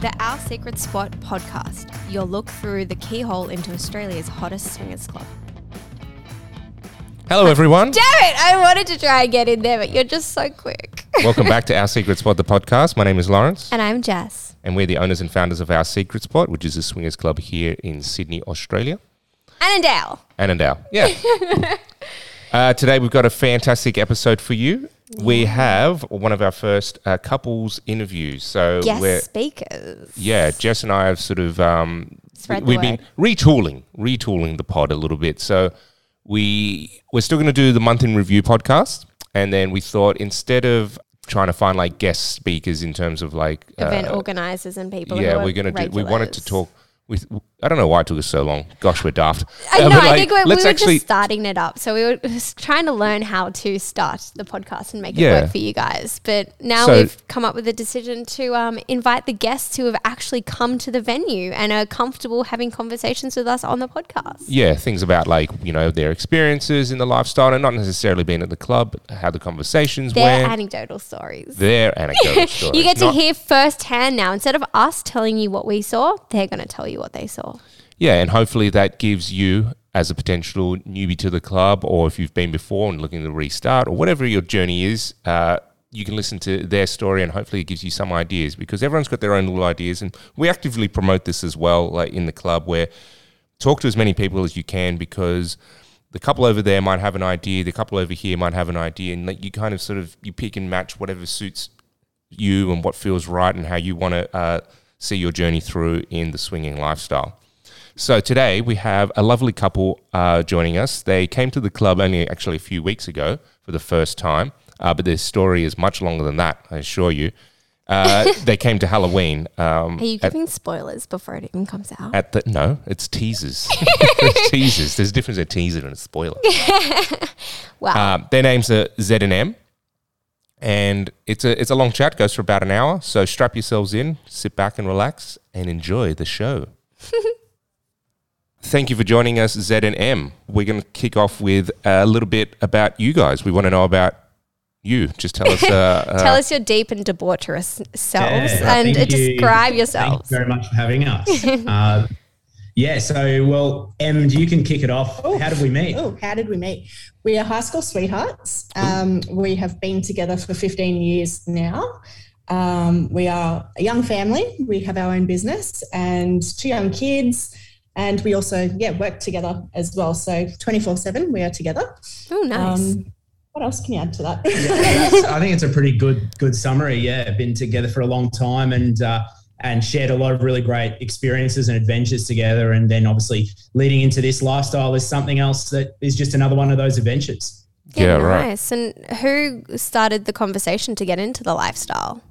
the Our Secret Spot podcast, your look through the keyhole into Australia's hottest swingers club. Hello, everyone. Damn it! I wanted to try and get in there, but you're just so quick. Welcome back to Our Secret Spot, the podcast. My name is Lawrence, And I'm Jess. and we're the owners and founders of Our Secret Spot, which is a swingers club here in Sydney, Australia. Annandale. Annandale. Yeah. uh, today, we've got a fantastic episode for you. We have one of our first uh, couples interviews. So, Guest we're, speakers. yeah, Jess and I have sort of um, Spread we've been retooling, retooling the pod a little bit. So we we're still going to do the month in review podcast, and then we thought instead of trying to find like guest speakers in terms of like Event uh, organizers and people. yeah, we're gonna do. We wanted to talk. with. I don't know why it took us so long. Gosh, we're daft. I Uh, know. but, I think we're, we were actually just starting it up, so we were just trying to learn how to start the podcast and make it Yeah. work for you guys. But now So- we've come up with a decision to um, invite the guests who have actually come to the venue and are comfortable having conversations with us on the podcast. yeah, things about like you know their experiences in the lifestyle, and not necessarily being at the club, but how the conversations Their went, anecdotal stories. their anecdotal stories. you get to hear firsthand now. Instead of us telling you what we saw, they're going to tell you what they saw. Yeah, and hopefully that gives you, as a potential newbie to the club, or if you've been before and looking to restart, or whatever your journey is, uh, you can listen to their story, and hopefully it gives you some ideas because everyone's got their own little ideas, and we actively promote this as well, like in the club, where talk to as many people as you can because the couple over there might have an idea, the couple over here might have an idea, and like you kind of sort of you pick and match whatever suits you and what feels right and how you want to uh, see your journey through in the swinging lifestyle. So today we have a lovely couple uh, joining us. They came to the club only actually a few weeks ago for the first time, uh, but their story is much longer than that, I assure you. Uh, they came to Halloween. Um, Are you at, giving spoilers before it even comes out? at the no, it's teasers. It's teasers. There's a difference in a teaser and a spoiler. Wow. Um, their names are Z and M, and it's a it's a long chat. Goes for about an hour. So strap yourselves in, sit back and relax, and enjoy the show. Thank you for joining us, Z and M. We're going to kick off with a little bit about you guys. We want to know about you. Just tell us. Uh, uh, Tell us your deep and debaucherous selves Yeah, and thank you. describe yourselves. Thank you very much for having us. uh, yeah, so, well, Em, you can kick it off. How did we meet? Oh, how did we meet? We are high school sweethearts. Um, we have been together for 15 years now. Um, we are a young family. We have our own business and two young kids. And we also, yeah, work together as well. So 24 7, we are together. Oh, nice. Um, what else can you add to that? That's- I think it's a pretty good good summary. Yeah, been together for a long time and uh, and shared a lot of really great experiences and adventures together. And then obviously leading into this lifestyle is something else that is just another one of those adventures. Yeah, right. nice. And who started the conversation to get into the lifestyle?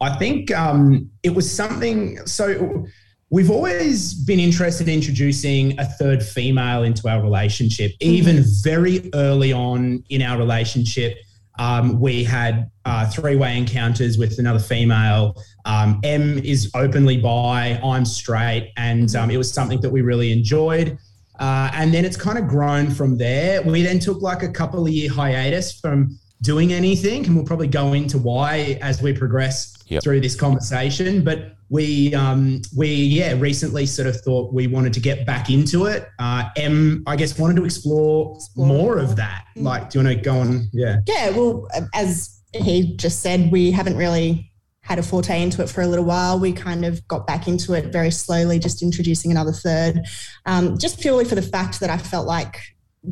I think um, it was something. So we've always been interested in introducing a third female into our relationship. Even very early on in our relationship, um, we had uh, three-way encounters with another female. Um, M is openly bi, I'm straight, and um, it was something that we really enjoyed. Uh, and then it's kind of grown from there. We then took like a couple of year hiatus from doing anything, and we'll probably go into why as we progress Yep. through this conversation. But we, um, we, yeah, recently sort of thought we wanted to get back into it. Uh, M, I guess, wanted to explore, Explore more more. of that. Like, do you want to go on? Yeah. Yeah, well, as he just said, we haven't really had a forte into it for a little while. We kind of got back into it very slowly, just introducing another third, um, just purely for the fact that I felt like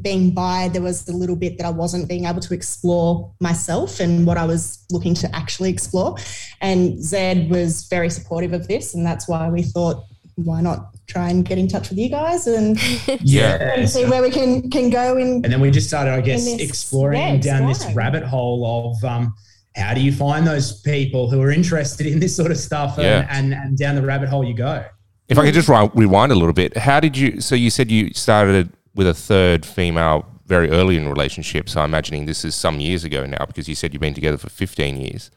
being bi, there was a little bit that I wasn't being able to explore myself and what I was looking to actually explore. And Zed was very supportive of this, and that's why we thought, why not try and get in touch with you guys and, Yeah. and see where we can can go in And then we just started, I guess, this- exploring yeah, down this rabbit hole of um, how do you find those people who are interested in this sort of stuff, and, Yeah. and, and down the rabbit hole you go. If I could just rewind a little bit, how did you? So you said you started with a third female very early in the relationship. So I'm imagining this is some years ago now because you said you've been together for 15 years.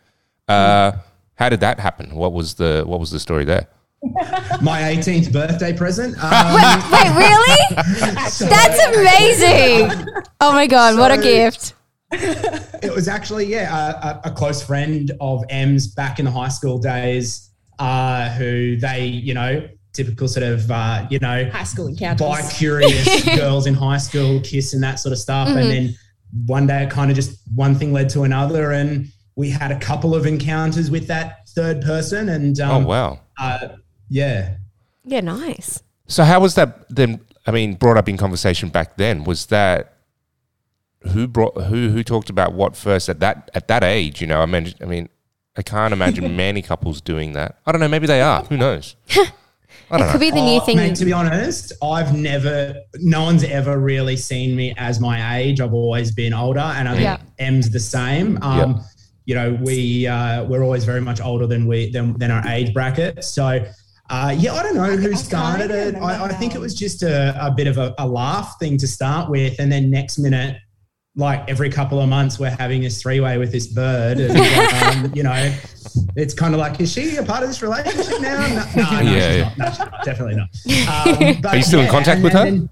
Uh, how did that happen? What was the What was the story there? My 18th birthday present. Um, Wait, really? That's amazing. Oh my God, what a gift. it was actually yeah a, a- a close friend of M's back in the high school days. uh, who they, you know, typical sort of, uh, you know, High school encounters. bi curious girls in high school kiss and that sort of stuff. And then one day it kind of just one thing led to another. And we had a couple of encounters with that third person. And Oh um, wow. uh, yeah. Yeah, nice. So how was that then? I mean, brought up in conversation back then was that who brought who who talked about what first at that at that age? You know, I mean, I mean, I can't imagine many couples doing that. I don't know. Maybe they are. Who knows? I don't It could know. be the new Oh, thing. mate, to be honest, I've never, no one's ever really seen me as my age. I've always been older, and I think Yeah. M's the same. Um, You know, we uh, we're always very much older than we than, than our age bracket. So, uh, yeah, I don't know who started can't it. I, I think it was just a, a bit of a, a laugh thing to start with, and then next minute. Like every couple of months, we're having this three-way with this bird, and um, you know, it's kind of like, is she a part of this relationship now? No, no, no, Yeah, she's yeah. not. No, she's not. Definitely not. Um, but Are you still in contact and with then- her? then-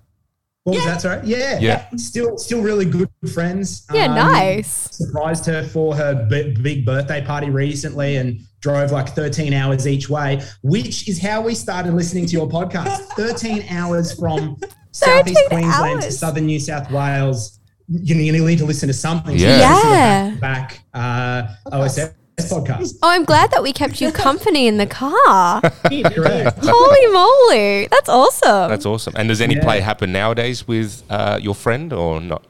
what was that? Sorry. Yeah. Yeah. Still, still really good friends. yeah, Um, nice. Surprised her for her b- big birthday party recently and drove like 13 hours each way, which is how we started listening to your podcast. 13 hours from Southeast 13 Queensland to. Southern New South Wales. You, you need to listen to something. So Yeah. to Back, back uh, OSS podcast. Oh, I'm glad that we kept you company in the car. Holy moly. That's awesome. That's awesome. And does any Yeah. play happen nowadays with uh, your friend or not?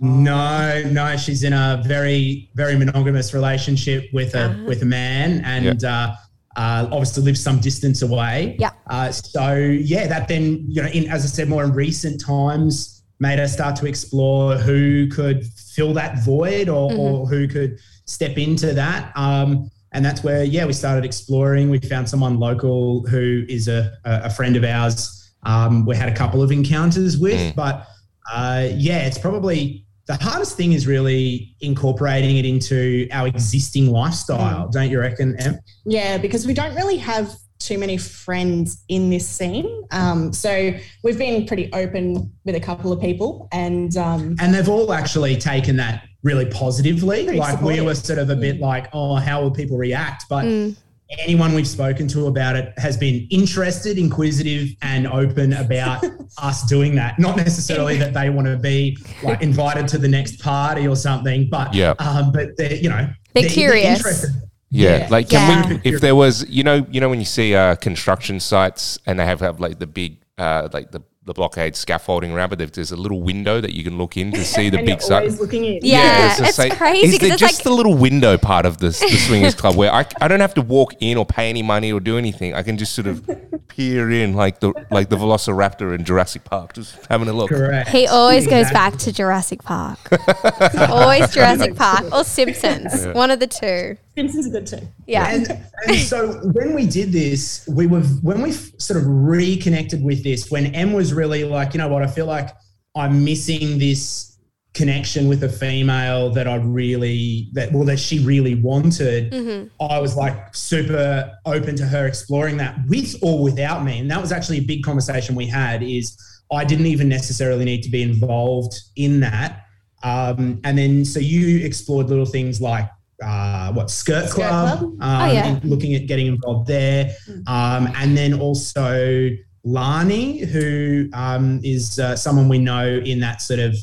No, no, she's in a very, very monogamous relationship with a with a man, and uh, uh, obviously lives some distance away. Yeah. Uh, so yeah, that then you know, in as I said, more in recent times, made us start to explore who could fill that void or, or who could step into that. Um, and that's where yeah, we started exploring. We found someone local who is a a friend of ours. Um, we had a couple of encounters with, but uh, yeah, it's probably the hardest thing is really incorporating it into our existing lifestyle, don't you reckon, Em? Yeah, because we don't really have too many friends in this scene. Um, so we've been pretty open with a couple of people, and um, And they've all actually taken that really positively. Pretty like we were sort of a bit Mm. like, oh, how will people react? But Mm. anyone we've spoken to about it has been interested, inquisitive, and open about us doing that. Not necessarily that they want to be like invited to the next party or something, but Yeah. um, but they're you know They're curious. interested. Yeah, Yeah. like can Yeah. we? If there was, you know, you know, when you see uh, construction sites and they have have like the big, uh, like the the blockade scaffolding around, but there's a little window that you can look in to see the and big you're site. looking in. Yeah. just it's crazy Is 'cause there it's just like- the little window part of this the swingers club where I, I don't have to walk in or pay any money or do anything. I can just sort of peer in like the like the Velociraptor in Jurassic Park, just having a look. Correct. He always goes back to Jurassic Park. always Jurassic Park or Simpsons. One of the two. Simpsons are good too. Yeah. And, and so when we did this, we were when we sort of reconnected with this. When M was really like, you know what, I feel like I'm missing this connection with a female that I really that well that she really wanted. I was like super open to her exploring that with or without me, and that was actually a big conversation we had. Is I didn't even necessarily need to be involved in that. Um, and then so you explored little things like uh, what skirt, Skirt club, Club? Um, Oh, yeah. looking at getting involved there, um, and then also Lani, who um, is uh, someone we know in that sort of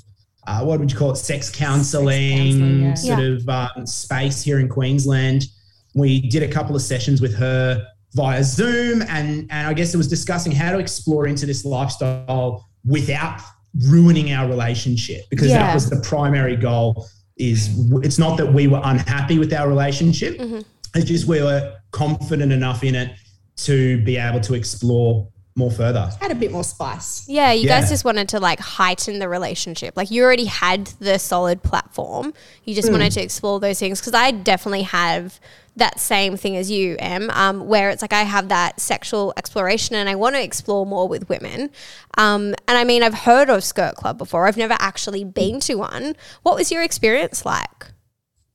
uh, what would you call it, sex counselling yeah. sort of um, space here in Queensland. We did a couple of sessions with her via Zoom, and and I guess it was discussing how to explore into this lifestyle without ruining our relationship because Yeah. that was the primary goal. Is it's not that we were unhappy with our relationship; mm-hmm. it's just we were confident enough in it to be able to explore more further. Add a bit more spice. Yeah, you Yeah. guys just wanted to like heighten the relationship. Like you already had the solid platform. You just mm. wanted to explore those things because I definitely have that same thing as you, Em, um, where it's like I have that sexual exploration and I want to explore more with women. Um, and I mean, I've heard of Skirt Club before. I've never actually been to one. What was your experience like?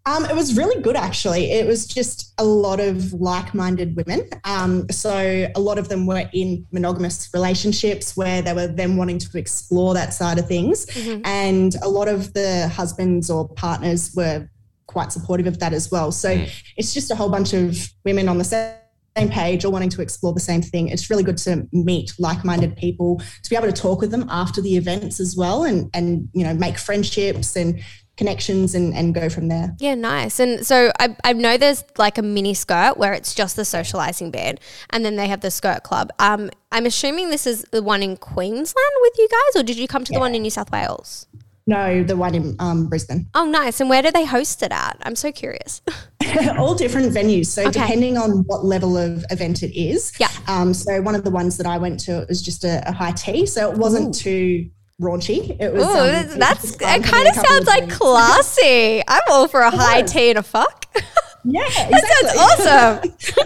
Um, it was really good, actually. It was just a lot of like minded women. Um, so, a lot of them were in monogamous relationships where they were then wanting to explore that side of things. And a lot of the husbands or partners were quite supportive of that as well. So, it's just a whole bunch of women on the same page or wanting to explore the same thing. It's really good to meet like-minded people, to be able to talk with them after the events as well, and and you know make friendships and connections and, and go from there. Yeah, nice. And so I, I know there's like a mini skirt where it's just the socializing bit, and then they have the skirt club. Um, I'm assuming this is the one in Queensland with you guys, or did you come to the one in New South Wales? No, the one in um, Brisbane. Oh, nice. And where do they host it at? I'm so curious. All different venues. So Okay. depending on what level of event it is. Yeah. Um, so one of the ones that I went to, it was just a, a high tea. So it wasn't too raunchy. It was. Oh, um, that's, it it. Kind of sounds like classy. I'm all for a high tea and a fuck. Yeah, That exactly. sounds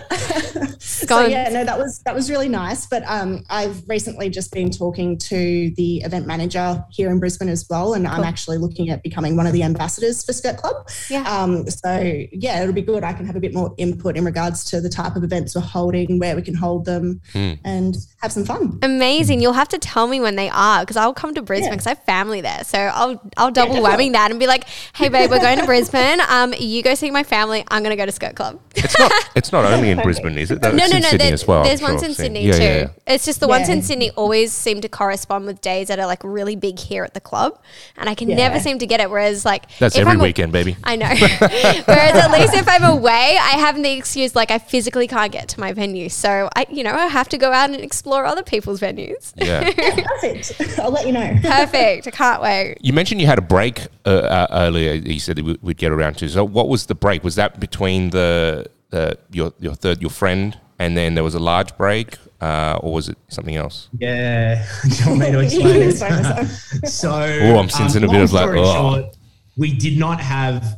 awesome. So yeah, no, that was that was really nice. But um, I've recently just been talking to the event manager here in Brisbane as well, and I'm actually looking at becoming one of the ambassadors for Skirt Club. Yeah. Um, so yeah, it'll be good. I can have a bit more input in regards to the type of events we're holding, where we can hold them, Hmm. and have some fun. Amazing. You'll have to tell me when they are because I'll come to Brisbane Yeah. because I have family there. So I'll I'll double definitely. whammy that and be like, hey babe, we're going to Brisbane. Um, you go see my family. I'm gonna go to Skirt Club. It's not. It's not only in Brisbane, is it? No, It's no, no. Sydney there- as well. I'm there's ones sure in Sydney Yeah, too. yeah, yeah. It's just the ones in Sydney always seem to correspond with days that are like really big here at the club, and I can Yeah. never seem to get it. Whereas like That's every I'm a- weekend, baby. I know. Whereas at least if I'm away, I have the excuse like I physically can't get to my venue, so I you know I have to go out and explore other people's venues. Yeah. Perfect. I'll let you know. Perfect. I can't wait. You mentioned you had a break uh, uh, earlier. You said that we- we'd get around to. So, what was the break? Was that between the uh, your your third your friend, and then there was a large break, uh, or was it something else? Yeah. Do you want me to explain it? So, Oh, I'm sensing a bit of like, story oh. short, we did not have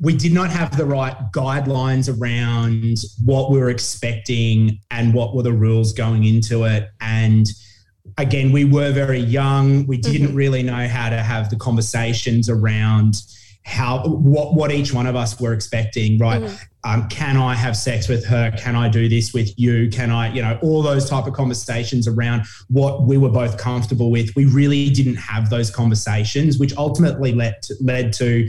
we did not have the right guidelines around what we were expecting and what were the rules going into it. And again, we were very young. We didn't really know how to have the conversations around how what what each one of us were expecting. Right? Um, can I have sex with her? Can I do this with you? Can I, you know, all those type of conversations around what we were both comfortable with. We really didn't have those conversations, which ultimately led to, led to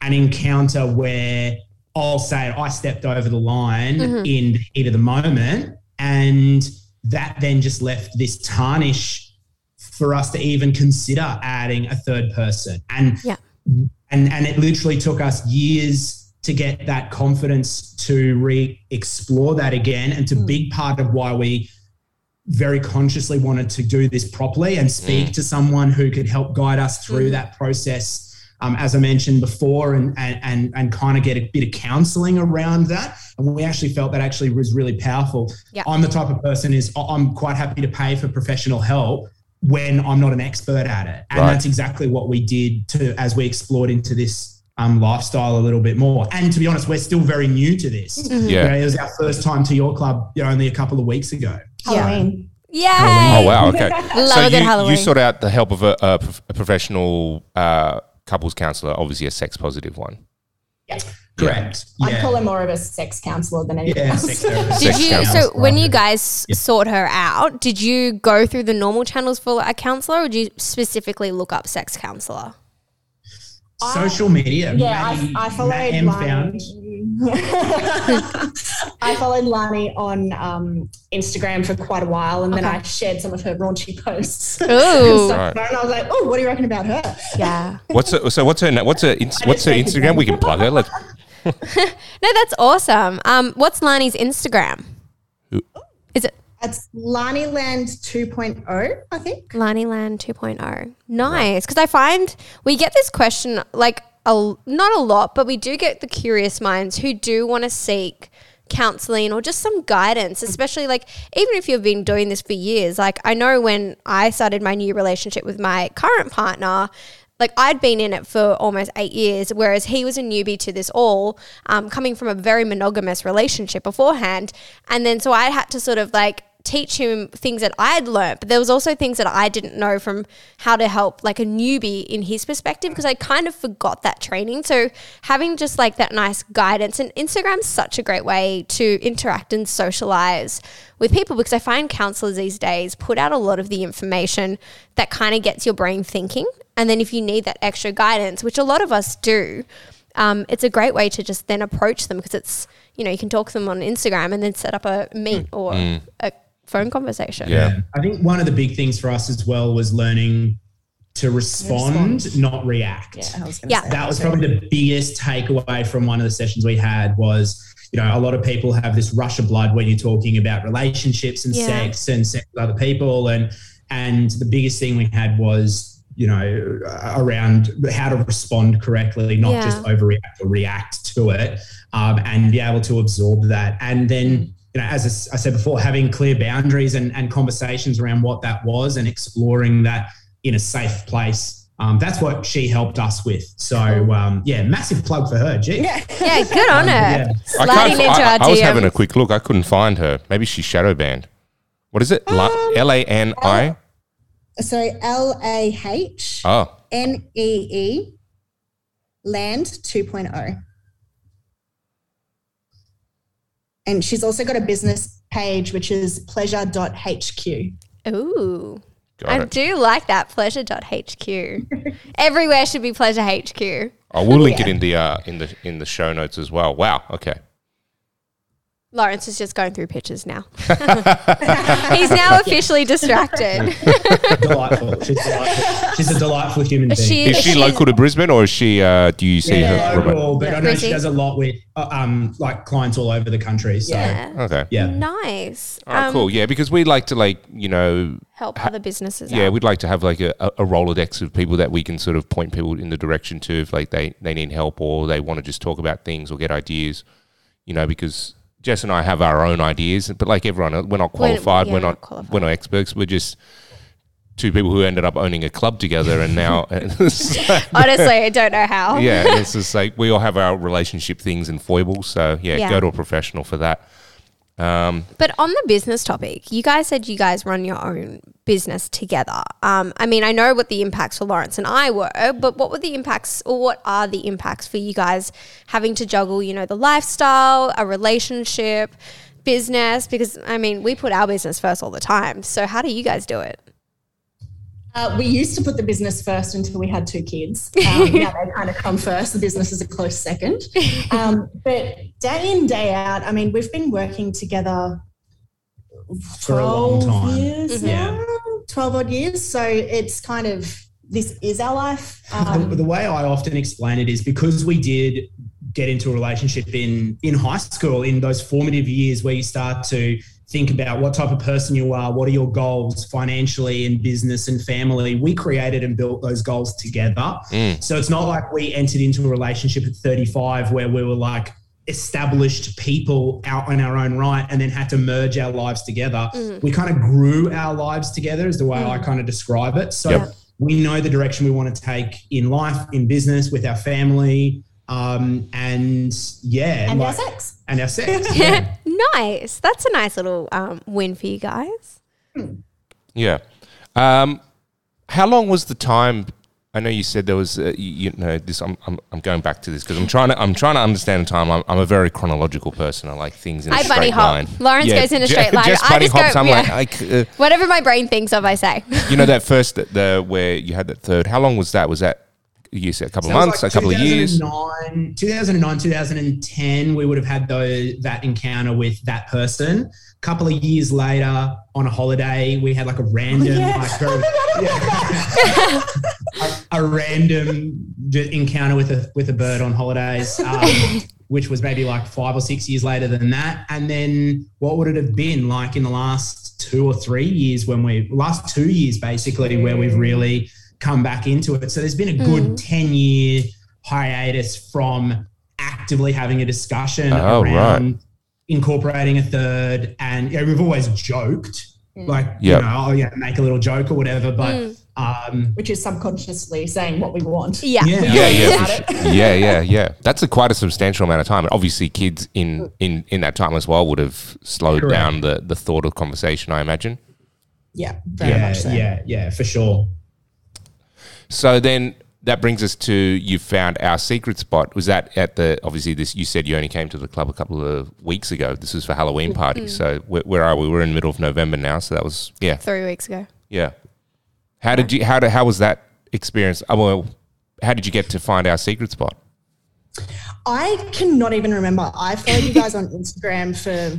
an encounter where I'll say I stepped over the line mm-hmm. in the heat of the moment, and that then just left this tarnish for us to even consider adding a third person. And Yeah. and and it literally took us years to get that confidence to re-explore that again and to mm. big part of why we very consciously wanted to do this properly and speak mm. to someone who could help guide us through mm-hmm. that process um, as I mentioned before, and and and, and kind of get a bit of counselling around that. And we actually felt that actually was really powerful. Yeah. I'm the type of person is I- I'm quite happy to pay for professional help when I'm not an expert at it, and Right. that's exactly what we did to as we explored into this um, lifestyle a little bit more. And to be honest, we're still very new to this. Yeah. You know, it was our first time to your club you know, only a couple of weeks ago. Halloween. Yay! Oh wow! Okay. Love so a good you, Halloween. you sought out the help of a, a, a professional uh, couples counselor, obviously a sex positive one. Yes. Correct. I'd call her more of a sex counselor than anything yeah, else. sex. Did Sex you? counselor. So when you guys sought her out, did you go through the normal channels for a counselor, or did you specifically look up sex counselor? Social media. Yeah, Maddie- I, I followed Matt M found. Lani. I followed Lani on um, Instagram for quite a while, and then Okay. I shared some of her raunchy posts. Ooh. So- Right. And I was like, "Oh, what do you reckon about her?" Yeah. What's her, so? What's her? na- What's her? ins- What's her Instagram? We can plug her. Let's, No, that's awesome. Um, what's Lani's Instagram? Who- Is it It's Lani Land 2.0, I think. Lani Land 2.0? Nice, because I find we get this question like a, not a lot, but we do get the curious minds who do want to seek counseling or just some guidance, especially like even if you've been doing this for years. Like I know when I started my new relationship with my current partner. Like I'd been in it for almost eight years, whereas he was a newbie to this all, um, coming from a very monogamous relationship beforehand, and then so I had to sort of like teach him things that I'd learned, but there was also things that I didn't know from how to help like a newbie in his perspective because I kind of forgot that training. So having just like that nice guidance and Instagram's such a great way to interact and socialize with people because I find counselors these days put out a lot of the information that kind of gets your brain thinking. And then if you need that extra guidance, which a lot of us do, um, it's a great way to just then approach them because it's you know you can talk to them on Instagram and then set up a meet or a phone conversation. Yeah. I think one of the big things for us as well was learning to respond, Respond. not react. Yeah, I was Yeah. say that was too. probably the biggest takeaway from one of the sessions we had was you know a lot of people have this rush of blood when you're talking about relationships and Yeah. sex and sex with other people and and the biggest thing we had was you know around how to respond correctly not Yeah. just overreact or react to it um, and be able to absorb that and then you know as I said before having clear boundaries and, and conversations around what that was and exploring that in a safe place um, that's what she helped us with. So um, yeah, massive plug for her. Gee. Yeah. Yeah, good on her. Yeah. I, Sliding can't, into I, our I was having a quick look. I couldn't find her. Maybe she's shadow banned. What is it? L A N I? Sorry, L A H Oh, N E E Land 2.0. And she's also got a business page, which is pleasure.hq. Ooh. got I it. do like that pleasure.hq. Everywhere should be pleasure HQ. I will link it in the uh, in the in the show notes as well. Wow. Okay. Lawrence is just going through pictures now. He's now officially distracted. delightful. She's delightful. She's a delightful human being. She- Is she she's- local to Brisbane, or is she? Uh, do you see yeah, her? remote? overall, but I know she does a lot with uh, um like clients all over the country. So yeah, yeah. Nice. All right, Um, cool. Yeah, because we like to like you know Help other businesses yeah out. we'd like to have like a, a a rolodex of people that we can sort of point people in the direction to if like they they need help or they want to just talk about things or get ideas you know because jess and i have our own ideas but like everyone we're not We're- qualified yeah, we're not not qualified. we're not experts we're just two people who ended up owning a club together and now Honestly, I don't know how. yeah it's just like we all have our relationship things and foibles so yeah, Yeah. go to a professional for that um, But on the business topic, you guys said you guys run your own business together. Um, I mean, I know what the impacts for Lawrence and I were, but what were the impacts, or what are the impacts for you guys having to juggle, you know, the lifestyle, a relationship, business? Because I mean, we put our business first all the time. So how do you guys do it? Uh, we used to put the business first until we had two kids. Um, now they kind of come first. The business is a close second. Um, but day in, day out, I mean, we've been working together For a long 12 time. years Yeah. now, 12 odd years. So it's kind of, this is our life. the, Um, the way I often explain it is because we did get into a relationship in in high school in those formative years where you start to think about what type of person you are, what are your goals financially in business and family. We created and built those goals together. Mm. So it's not like we entered into a relationship at 35 where we were like established people out on our own right and then had to merge our lives together. Mm. We kind of grew our lives together is the way I mm. kind of describe it. So Yep. we know the direction we want to take in life, in business, with our family, um, and yeah, and our like- sex. and our sex. Yeah. nice. That's a nice little um, win for you guys. Yeah. Um, how long was the time? I know you said there was, uh, you, you know, this. I'm, I'm, I'm going back to this because I'm trying to, I'm trying to understand the time. I'm, I'm a very chronological person. I like things in a I straight bunny hop. line. Lawrence goes in a Je- straight line. Jess I bunny just go- I'm yeah. like, like uh, Whatever my brain thinks of, I say. you know, that first, the, the where you had that third. How long was that? Was that you said a couple of months, like a couple of years? 2009, 2009, 2010, we would have had those, that encounter with that person. A couple of years later, on a holiday, we had like a random, Yeah. like, very- yeah. a, a random encounter with a with a bird on holidays, um, which was maybe like five or six years later than that. And then what would it have been like in the last two or three years when we last two years basically where we've really come back into it. So there's been a good mm. ten year hiatus from actively having a discussion Oh, around incorporating a third. And you know, we've always joked. Mm. Like, Yep. you know, oh yeah, make a little joke or whatever. But mm. um, Which is subconsciously saying what we want. yeah. Yeah. Yeah, yeah, sure. yeah, yeah, yeah. That's a quite a substantial amount of time. And obviously, kids in in in that time as well would have slowed Correct. down the the thought of conversation. I imagine. Yeah, very yeah, much so. yeah, yeah, for sure. So then that brings us to you found our secret spot. Was that at the obviously this? You said you only came to the club a couple of weeks ago. This was for Halloween party. So where, where are we? We're in the middle of November now. So that was yeah, Three weeks ago. yeah. How did you? How did? How was that experience? Oh, well, how did you get to find our secret spot? I cannot even remember. I followed you guys on Instagram for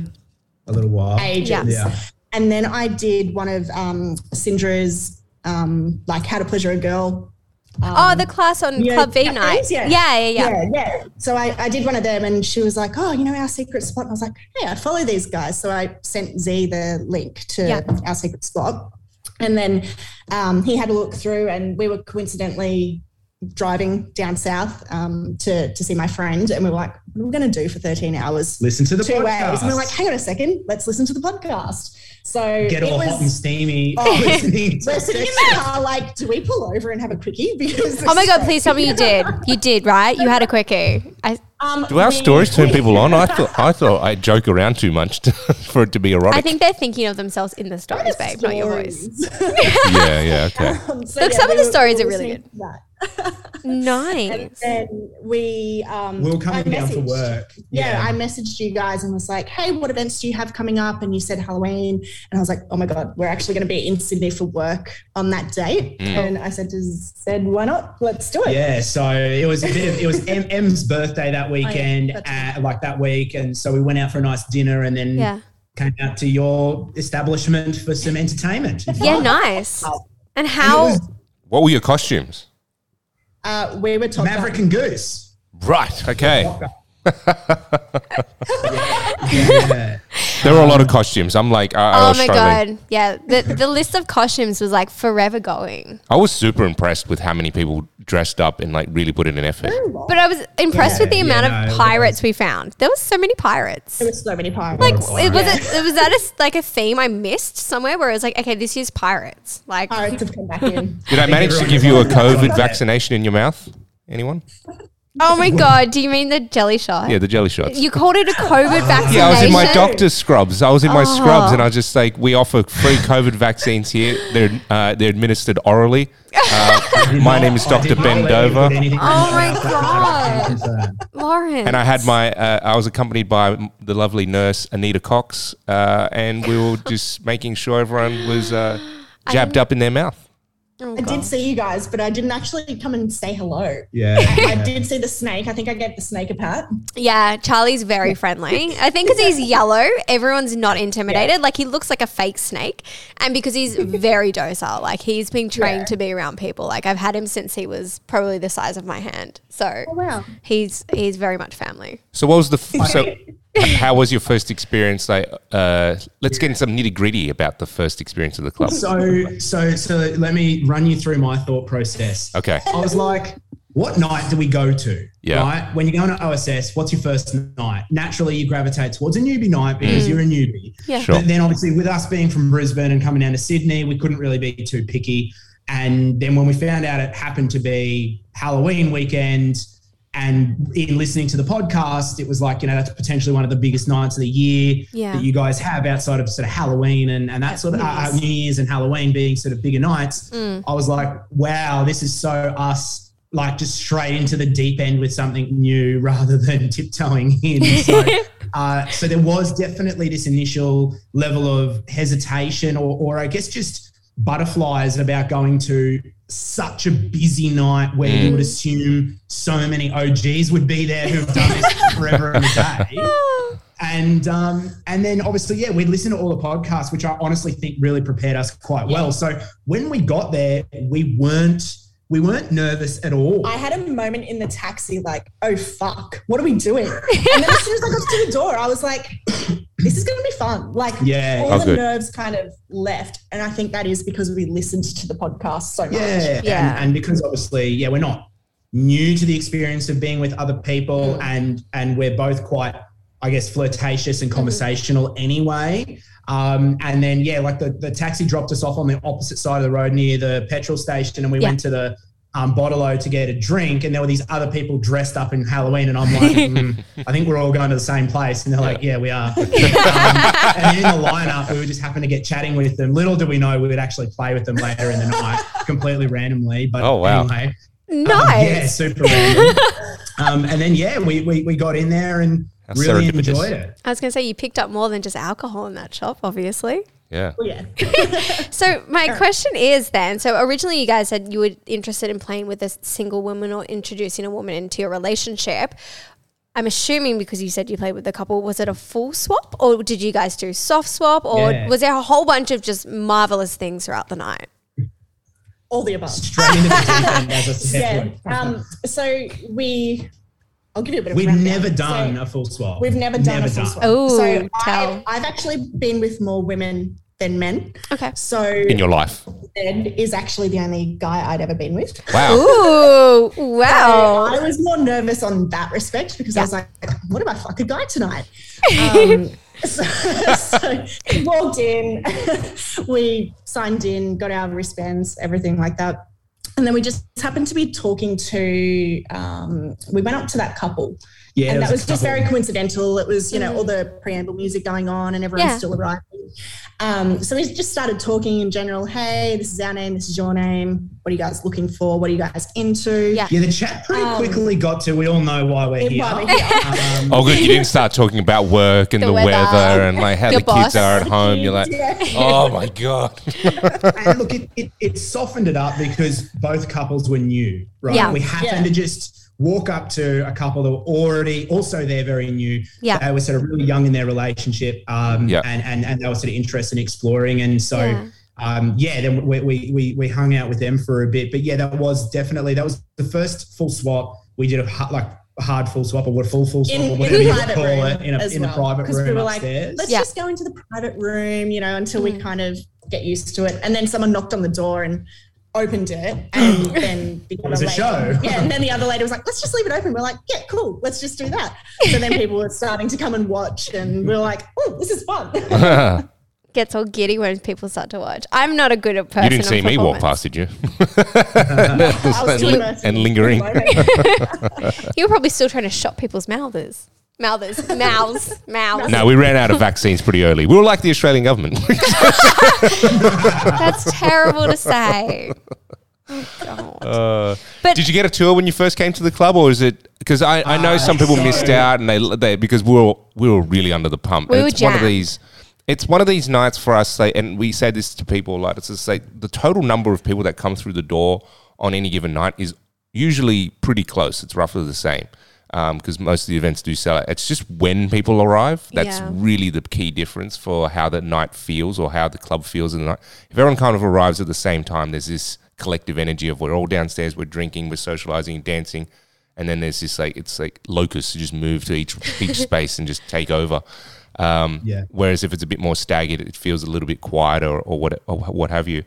A little while. ages. Yeah. Yeah. And then I did one of um, Cindra's, um, like How to Pleasure a Girl. oh, the class on yeah, Club V that night. yeah. yeah, yeah, yeah. yeah, yeah. So I, I did one of them and she was like, oh, you know, our secret spot. And I was like, hey, I follow these guys. So I sent Z the link to Yeah. our secret spot. And then um, he had a look through and we were coincidentally driving down south um, to, to see my friend. And we were like, what are we going to do for 13 hours? Listen to the Two podcast. ways. And we we're like, hang on a second, let's listen to the podcast. So Get it all was, hot and steamy. Oh. listening we're sitting in the car, like, do we pull over and have a quickie? Because Oh my god, please tell me you did. You did, right? You had a quickie. I, Um, Do our we- stories turn people on? I thought I thought I joke around too much to, for it to be erotic. I think they're thinking of themselves in the stories, babe, not your voice. yeah, yeah, okay. Um, so Look, yeah, some of the stories are really good. to that. And Nice. then we um We were I coming down for work. Yeah, I messaged you guys and was like, "Hey, what events do you have coming up?" And you said Halloween, and I was like, "Oh my god, we're actually going to be in Sydney for work on that date." And I said to said, "Why not? Let's do it." Yeah, so it was a bit of, it was M- M's birthday that weekend, that's uh, like that week, and so we went out for a nice dinner, and then Yeah. came out to your establishment for some entertainment. Yeah, nice. And And how was What were your costumes? Uh, we were talking. Maverick and Goose. Right, okay. Yeah. There were a lot of costumes. I'm like, I, I Oh was my struggling. god. Yeah. The the list of costumes was like forever going. I was super impressed with how many people dressed up and like really put in an effort. But I was impressed with the Yeah, amount yeah, of no, pirates we found. There was so many pirates. There were so many pirates. Like, it was yeah. it was that a, s- like a theme I missed somewhere where it was like, okay, this year's pirates. Like, pirates have come back in. Did I manage to everyone give you a was COVID "Oh, vaccination in your mouth? Anyone? Oh my god, do you mean the jelly shot? Yeah, the jelly shots. You called it a COVID vaccination. Yeah, I was in my doctor's scrubs. I was in my scrubs, Oh. and I was just like, we offer free COVID vaccines here. They're uh, they're administered orally. Uh, my name is Dr. did not Ben Dover, put anything in Oh my mouth. God. Lawrence. and I had my. Uh, I was accompanied by m- the lovely nurse Anita Cox, uh, and we were just making sure everyone was uh, jabbed up in their mouth. Oh, I did see you guys, but I didn't actually come and say hello. Yeah. I did see the snake. I think I gave the snake a pat. Yeah, Charlie's very friendly. I think because he's yellow, everyone's not intimidated. Like he looks like a fake snake, and because he's very docile, like he's been trained Yeah. to be around people. Like I've had him since he was probably the size of my hand. So Oh, wow. he's he's very much family. So what was the f- so? How was your first experience? Like, uh, let's get into some nitty gritty about the first experience of the club. So, so, so let me run you through my thought process. Okay. I was like, what night do we go to? Yeah. Right? When you're going to OSS, what's your first night? Naturally, you gravitate towards a newbie night because you're a newbie. Yeah. Sure. But then, obviously, with us being from Brisbane and coming down to Sydney, we couldn't really be too picky. And then when we found out it happened to be Halloween weekend, and in listening to the podcast, it was like, you know, that's potentially one of the biggest nights of the year Yeah. that you guys have outside of sort of Halloween and, and that sort of uh, New Year's and Halloween being sort of bigger nights. I was like, wow, this is so us, like just straight into the deep end with something new rather than tiptoeing in. So, uh, so there was definitely this initial level of hesitation or, or I guess just butterflies about going to such a busy night where you would assume so many OGs would be there who've done this forever and a day. And um, and then obviously, yeah, we'd listen to all the podcasts, which I honestly think really prepared us quite well. So when we got there, we weren't we weren't nervous at all. I had a moment in the taxi, like, oh fuck, what are we doing? And then as soon as I got to the door, I was like, this is going to be fun. Like, Yeah. all Oh, the good. nerves kind of left. And I think that is because we listened to the podcast so much. Yeah, Yeah. And, and because obviously, yeah, we're not new to the experience of being with other people, and and we're both quite, I guess, flirtatious and conversational anyway. Um, and then yeah, like the the taxi dropped us off on the opposite side of the road near the petrol station, and we Yeah. went to the um, Bottle to get a drink, and there were these other people dressed up in Halloween, and I'm like, "Mm, I think we're all going to the same place, and they're like, yeah, we are. um, and in the lineup, we would just happen to get chatting with them. Little do we know we would actually play with them later in the night, completely randomly. But Oh, wow. anyway, Nice. yeah, super random. um, and then yeah, we, we we got in there and How really serendipitous. enjoyed it. I was gonna say you picked up more than just alcohol in that shop, obviously. Yeah. Well, yeah. So my question is then, so originally you guys said you were interested in playing with a single woman or introducing a woman into your relationship. I'm assuming because you said you played with a couple, was it a full swap or did you guys do soft swap or Yeah. was there a whole bunch of just marvelous things throughout the night? All the above. Straight into the deep end, as I said. Yeah. Um, so we, I'll give you a bit of. a We've rundown. never done So a full swap. we've never done a full done. swap. Ooh, so tell. I, I've actually been with more women than men. Okay. So In your life. Ed is actually the only guy I'd ever been with. Wow. Ooh, So wow. I was more nervous on that respect because I was like, what if I fuck a guy tonight? Um, so, so we walked in, we signed in, got our wristbands, everything like that. And then we just happened to be talking to, um, we went up to that couple. Yeah, and that was a just very coincidental. It was, you know, all the preamble music going on and everyone's Yeah. still arriving. Um, so we just started talking in general. Hey, this is our name. This is your name. What are you guys looking for? What are you guys into? Yeah. Yeah, the chat pretty Um, quickly got to. We all know why we're here. Why we're here. Um, Oh, good. You didn't start talking about work and The the, weather. weather. and like how Your the kids are at home. You're like, Yeah. oh my God. and look, it, it, it softened it up because both couples were new, right? Yeah. We happened Yeah. to just walk up to a couple that were already also they're very new. Yeah. They were sort of really young in their relationship. Um, Yeah. and, and, and they were sort of interested in exploring. And so, Yeah. um, yeah, then we, we, we, we hung out with them for a bit. But yeah, that was definitely, that was the first full swap. We did a hu- like a hard full swap or what full full swap in, or whatever the you call room it in a, as in well. a private 'Cause room we were like, let's Yeah. just go into the private room, you know, until Mm. we kind of get used to it. And then someone knocked on the door and opened it, and then the other was a lady, show. Yeah, and then the other lady was like, let's just leave it open. We're like, yeah, cool, let's just do that. So then people were starting to come and watch, and we are like, oh, this is fun. Gets all giddy when people start to watch. I'm not a good person. you didn't see me walk past, did you? I was too and, immersed and lingering. You were probably still trying to shut people's mouths. Mouths. Mouths. Mouths. No, we ran out of vaccines pretty early. We were like the Australian government. That's terrible to say. Oh, God. Uh, But- did you get a tour when you first came to the club, or is it because I, I know Uh, some people so- missed out and they, they because we were we were really under the pump. We And were it's one of these. It's one of these nights for us, like, and we say this to people like it's just like the total number of people that come through the door on any given night is usually pretty close. It's roughly the same um, because most of the events do sell out. It's just when people arrive that's Yeah. really the key difference for how the night feels or how the club feels in the night. If everyone kind of arrives at the same time, there's this collective energy of we're all downstairs, we're drinking, we're socializing, dancing, and then there's this like it's like locusts who just move to each each space and just take over. Um, Yeah. Whereas if it's a bit more staggered, it feels a little bit quieter or, or what or what have you.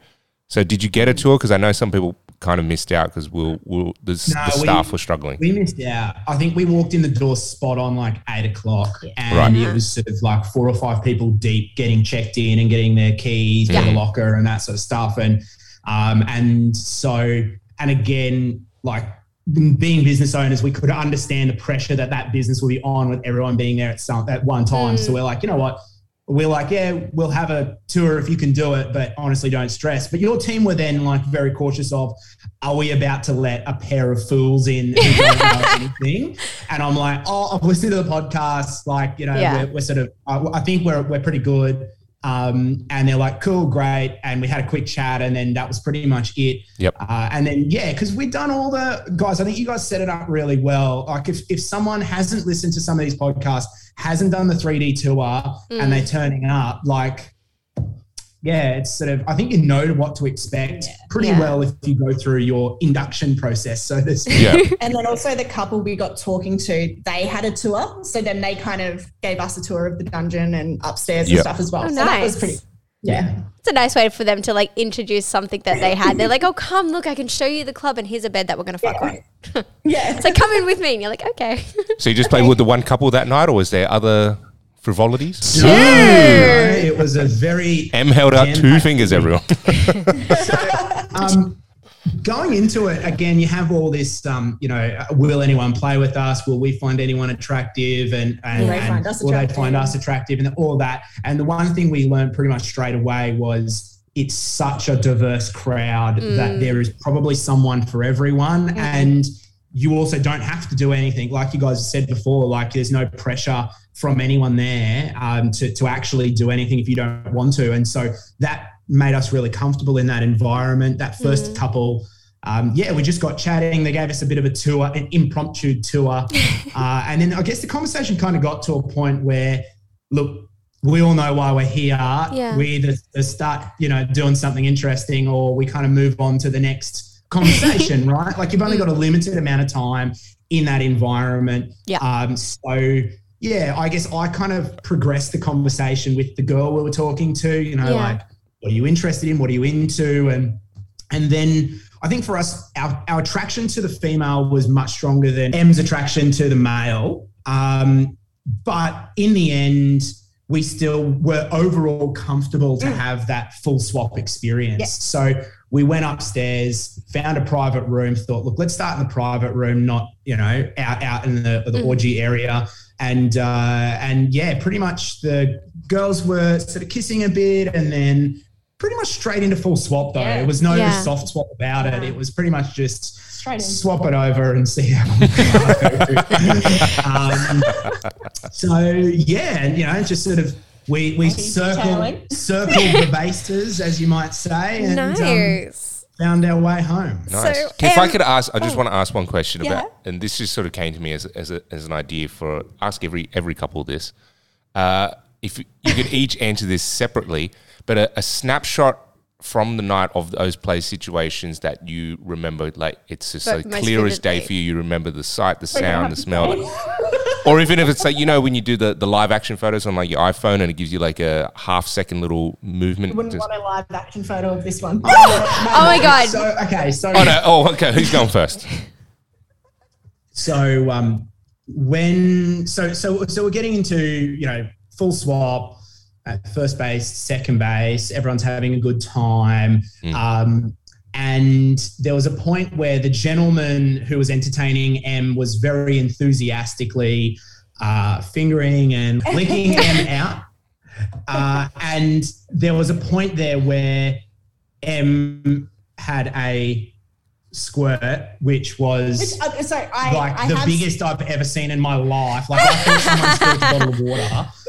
So did you get a tour? Because I know some people kind of missed out because we'll, we'll, the, No, the we- staff were struggling. We missed out. I think we walked in the door spot on like eight o'clock, and Right. it was sort of like four or five people deep getting checked in and getting their keys to Yeah. the locker and that sort of stuff. And um, and so and again, like being business owners, we could understand the pressure that that business will be on with everyone being there at some at one time. So we're like, you know what? We're like, yeah, we'll have a tour if you can do it, but honestly, don't stress. But your team were then like very cautious of, are we about to let a pair of fools in who don't know anything? And I'm like, oh, I've listened to the podcast. Like, you know, Yeah. we're, we're sort of, uh, I think we're we're pretty good. Um, and they're like, cool, great. And we had a quick chat, and then that was pretty much it. Yep. Uh, and then yeah, because we've done all the guys. I think you guys set it up really well. Like if if someone hasn't listened to some of these podcasts, hasn't done the 3D tour, and they're turning up, like yeah, it's sort of. I think you know what to expect pretty Yeah. well if you go through your induction process. So this. Yeah. And then also the couple we got talking to, they had a tour. So then they kind of gave us a tour of the dungeon and upstairs Yep. and stuff as well. Oh, so that was nice. pretty, yeah. It's a nice way for them to like introduce something that they had. They're like, oh, come, look, I can show you the club, and here's a bed that we're going to fuck on. Yeah. It's like, come in with me. And you're like, okay. So you just played with the one couple that night, or was there other frivolities? No, it was a very M held out two fingers, everyone. um, going into it again, you have all this. Um, you know, will anyone play with us? Will we find anyone attractive? And and, Will they and find us will they find us attractive? And all that. And the one thing we learned pretty much straight away was it's such a diverse crowd that there is probably someone for everyone. And you also don't have to do anything. Like you guys said before, like there's no pressure from anyone there um, to, to actually do anything if you don't want to. And so that made us really comfortable in that environment. That 1st Mm. couple, um, yeah, we just got chatting. They gave us a bit of a tour, an impromptu tour. uh, and then I guess the conversation kind of got to a point where, look, we all know why we're here. Yeah. We either start, you know, doing something interesting or we kind of move on to the next conversation, right? Like you've only got a limited amount of time in that environment. Yeah. Um, so yeah, I guess I kind of progressed the conversation with the girl we were talking to, you know, Yeah. like what are you interested in? What are you into? And and then I think for us, our, our attraction to the female was much stronger than M's attraction to the male. Um, but in the end, we still were overall comfortable to have that full swap experience. So we went upstairs, found a private room, thought, look, let's start in the private room, not, you know, out, out in the, the orgy area. And, uh, and yeah, pretty much the girls were sort of kissing a bit and then pretty much straight into full swap though. Yeah. It was no Yeah. soft swap about it. Yeah. It was pretty much just Straight in. swap it over and see how um, so yeah and, you know just sort of we we Happy circled detailing. circled the bases as you might say and um, nice. Found our way home Nice. So, if I um, could ask, I just want to ask one question Yeah. about, and this just sort of came to me as, as, a, as an idea for ask every every couple this. Uh, if you you could each answer this separately, but a, a snapshot from the night of those play situations that you remember, like it's just so But most clear as day for you. You remember the sight, the sound, the smell, say. or even if it's like you know when you do the, the live action photos on like your iPhone and it gives you like a half second little movement. Wouldn't just- want a live action photo of this one. Oh my god. so okay so oh no! Oh, okay. Who's going first? so um when so so so we're getting into you know full swap at first base second base everyone's having a good time Mm. um and there was a point where the gentleman who was entertaining M was very enthusiastically uh, fingering and licking M out. Uh, and there was a point there where M had a squirt, which was Which, uh, sorry, I, like I the have, biggest I've ever seen in my life. Like I thought someone spilled a bottle of water.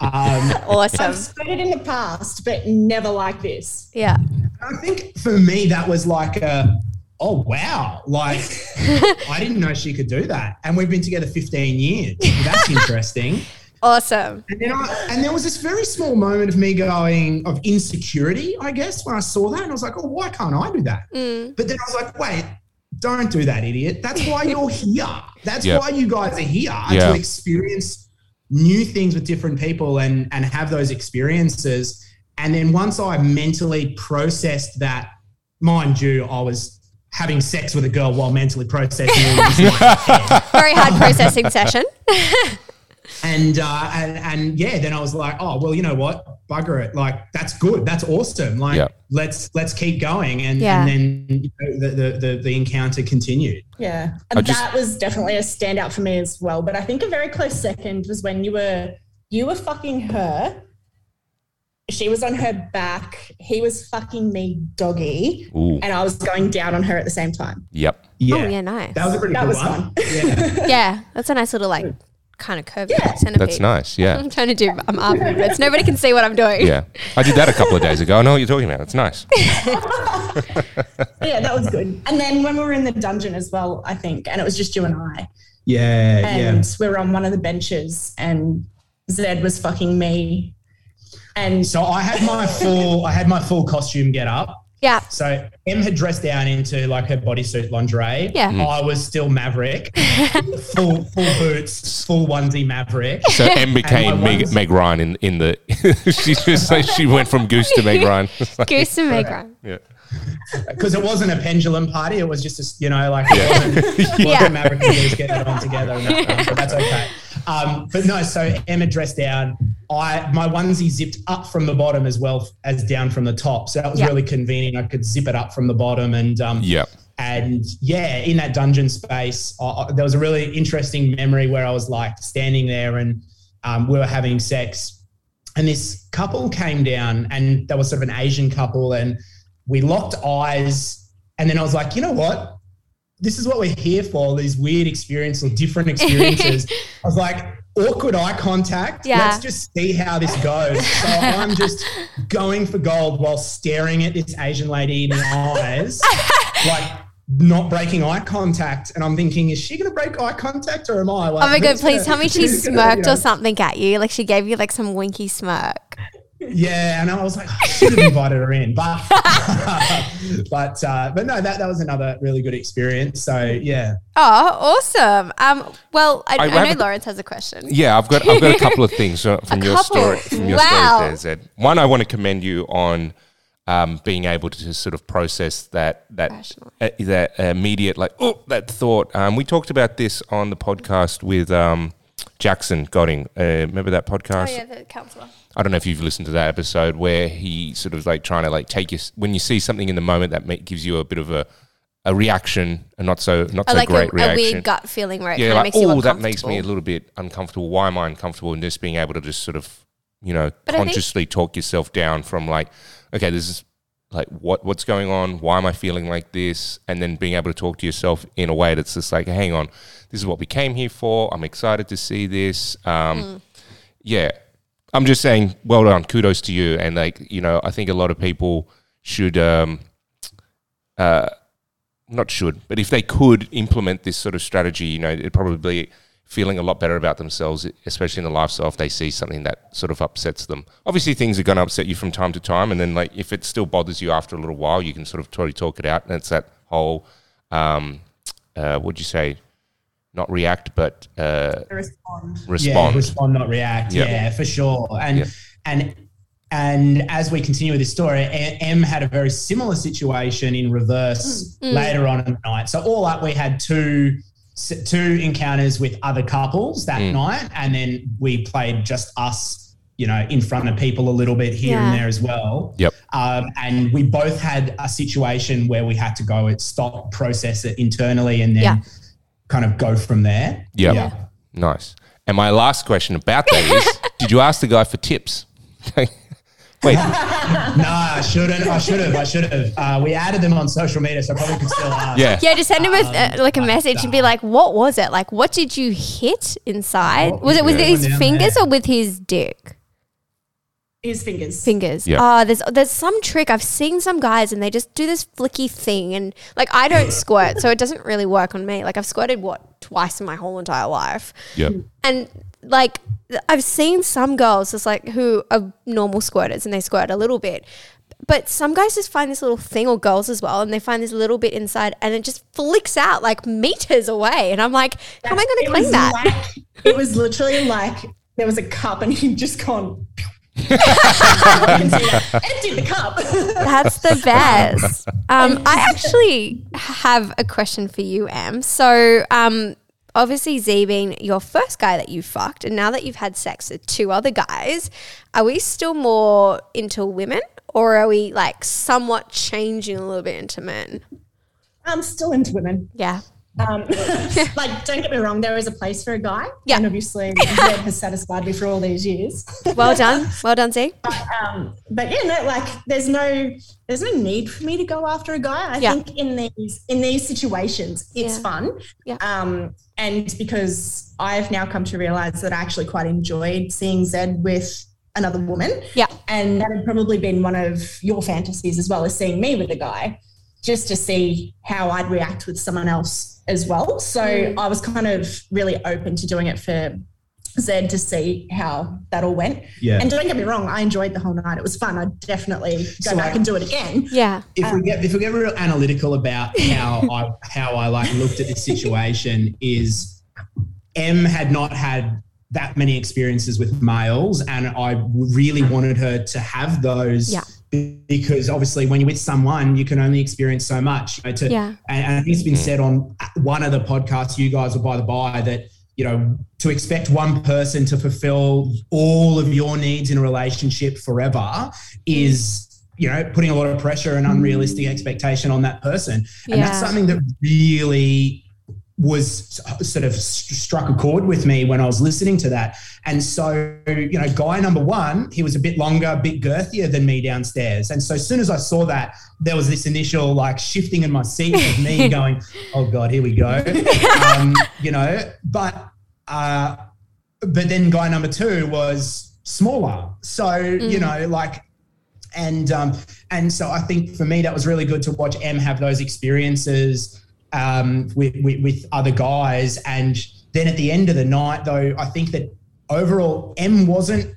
Um, Awesome. I've spotted in the past, but never like this. Yeah. I think for me that was like a oh wow, like I didn't know she could do that, and we've been together 15 years. That's interesting. Awesome. And then I, and there was this very small moment of me going of insecurity, I guess, when I saw that, and I was like, oh, why can't I do that? Mm. But then I was like, wait, don't do that, idiot. That's why you're here. That's Yeah. why you guys are here Yeah. to experience new things with different people and and have those experiences. And then once I mentally processed that, mind you, I was having sex with a girl while mentally processing all this. in my head. Very hard processing session. and uh, and and yeah, then I was like, oh well, you know what, bugger it, like that's good, that's awesome, like Yeah. let's let's keep going, and Yeah. and then you know, the, the the the encounter continued. Yeah. And just- that was definitely a standout for me as well. But I think a very close second was when you were you were fucking her. She was on her back. He was fucking me doggy. Ooh. And I was going down on her at the same time. Yep. Yeah, Oh yeah, nice. that was a pretty That good was one. fun. Yeah, yeah, that's a nice little like kind of curvy Yeah. centipede. That's nice. Yeah. I'm trying to do I'm up, movements. Nobody can see what I'm doing. Yeah. I did that a couple of days ago. I know what you're talking about. It's nice. yeah, that was good. And then when we were in the dungeon as well, I think, and it was just you and I. yeah, and yeah. we were on one of the benches and Zed was fucking me. And So I had my full, I had my full costume get up. Yeah. So Em had dressed down into like her bodysuit lingerie. Yeah. Mm. I was still Maverick, full full boots, full onesie Maverick. So M became Meg, Meg Ryan in, in the. she just like she went from Goose to Meg Ryan. Goose to Meg Ryan. yeah. Because it wasn't a pendulum party. It was just a, you know, like it wasn't, wasn't Yeah. Maverick and Goose getting it on together. And that, um, but that's okay. Um, but no, so Emma dressed down. I my onesie zipped up from the bottom as well as down from the top. So that was Yeah. really convenient. I could zip it up from the bottom and um, Yeah. and yeah, in that dungeon space, I, I- there was a really interesting memory where I was like standing there and um, we were having sex, and this couple came down, and they were sort of an Asian couple, and we locked eyes, and then I was like, you know what? This is what we're here for. These weird experiences or different experiences. I was like, awkward eye contact. Yeah. Let's just see how this goes. So I'm just going for gold while staring at this Asian lady in the eyes, like not breaking eye contact. And I'm thinking, is she going to break eye contact or am I? Like, Oh my god, please gonna- tell me she who's gonna, you smirked know- or something at you. Like she gave you like some winky smirk. Yeah, and I was like, I should have invited her in, but but uh, but no, that that was another really good experience. So yeah, Oh, awesome. Um, well, I, I I, know a- Lawrence has a question. Yeah, I've got I've got a couple of things uh, from A your couple? story from your Wow. story there, Zed. One, I want to commend you on um, being able to sort of process that that Rational. uh, that immediate like oh that thought. Um, we talked about this on the podcast with um, Jackson Godding. Uh, remember that podcast? Oh yeah, the counselor. I don't know if you've listened to that episode where he sort of like trying to like take you when you see something in the moment that gives you a bit of a a reaction, a not so not so like a, great a reaction weird gut feeling it yeah, like oh, that makes me a little bit uncomfortable. Why am I uncomfortable? And just being able to just sort of, you know, But consciously talk yourself down from like, okay, this is like what what's going on? Why am I feeling like this? And then being able to talk to yourself in a way that's just like, hang on, this is what we came here for. I'm excited to see this. Um, Mm. Yeah, I'm just saying, well done, kudos to you. And like, you know, I think a lot of people should. Um, uh, not should, but if they could implement this sort of strategy, you know, it'd probably be feeling a lot better about themselves, especially in the lifestyle if they see something that sort of upsets them. Obviously, things are going to upset you from time to time, and then like if it still bothers you after a little while, you can sort of totally talk it out, and it's that whole, um, uh, what'd you say? Not react, but uh, Respond. yeah, respond. respond, not react. Yep. Yeah, for sure. And Yep. and and as we continue with this story, M had a very similar situation in reverse Mm. later on in the night. So all up, we had two s- two encounters with other couples that Mm. night, and then we played just us, you know, in front of people a little bit here Yeah. and there as well. Yep. Um, and we both had a situation where we had to go and stop, process it internally, and then Yeah. kind of go from there. Yep. Yeah. Nice. And my last question about that is, did you ask the guy for tips? Wait, No, I shouldn't. I should have. I should have. Uh, we added them on social media, so I probably could still ask. yeah. Yeah, just send him a, uh, like a message and be like, "What was it? Like, what did you hit inside? What Was it with going his fingers there? or with his dick? His fingers. Fingers. Yeah. Oh, there's there's some trick. I've seen some guys and they just do this flicky thing, and like I don't squirt, so it doesn't really work on me. Like I've squirted what twice in my whole entire life, Yep. and like I've seen some girls just like who are normal squirters and they squirt a little bit. But some guys just find this little thing, or girls as well, and they find this little bit inside, and it just flicks out like meters away. And I'm like, how am I going to clean that? Like, it was literally like there was a cup and he'd just gone. You can see that. The cup. That's the best. Um, I actually have a question for you, Em. So, um, obviously, Z being your first guy that you fucked, and now that you've had sex with two other guys, are we still more into women, or are we like somewhat changing a little bit into men? I'm still into women. Yeah. Um, like, don't get me wrong, there is a place for a guy. Yeah. And obviously, Zed has satisfied me for all these years. Well done. Well done, Z. um, but yeah, no, like there's no there's no need for me to go after a guy. I Yeah. think in these in these situations, it's Yeah. fun. Yeah. Um, and because I've now come to realize that I actually quite enjoyed seeing Zed with another woman. Yeah. And that had probably been one of your fantasies as well as seeing me with a guy, just to see how I'd react with someone else as well. So Mm. I was kind of really open to doing it for Zed to see how that all went. Yeah. And don't get me wrong, I enjoyed the whole night. It was fun. I'd definitely go So, back like- and do it again. Yeah. if we get if we get real analytical about how I how I like looked at the situation is M had not had that many experiences with males and I really wanted her to have those Yeah. Because obviously when you're with someone you can only experience so much you know, to, Yeah. and, and it's been mm. said on one of the podcasts you guys were by the by that you know to expect one person to fulfill all of your needs in a relationship forever mm. is you know putting a lot of pressure and unrealistic mm. expectation on that person. And that's something that really was sort of struck a chord with me when I was listening to that. And so, you know, guy number one, he was a bit longer, a bit girthier than me downstairs. And so, as soon as I saw that, there was this initial like shifting in my seat of me going, "Oh God, here we go," um, you know. But uh, but then guy number two was smaller. So you know, like, and um, and so I think for me that was really good to watch M have those experiences um, with, with with other guys, and then at the end of the night, though, I think that overall M wasn't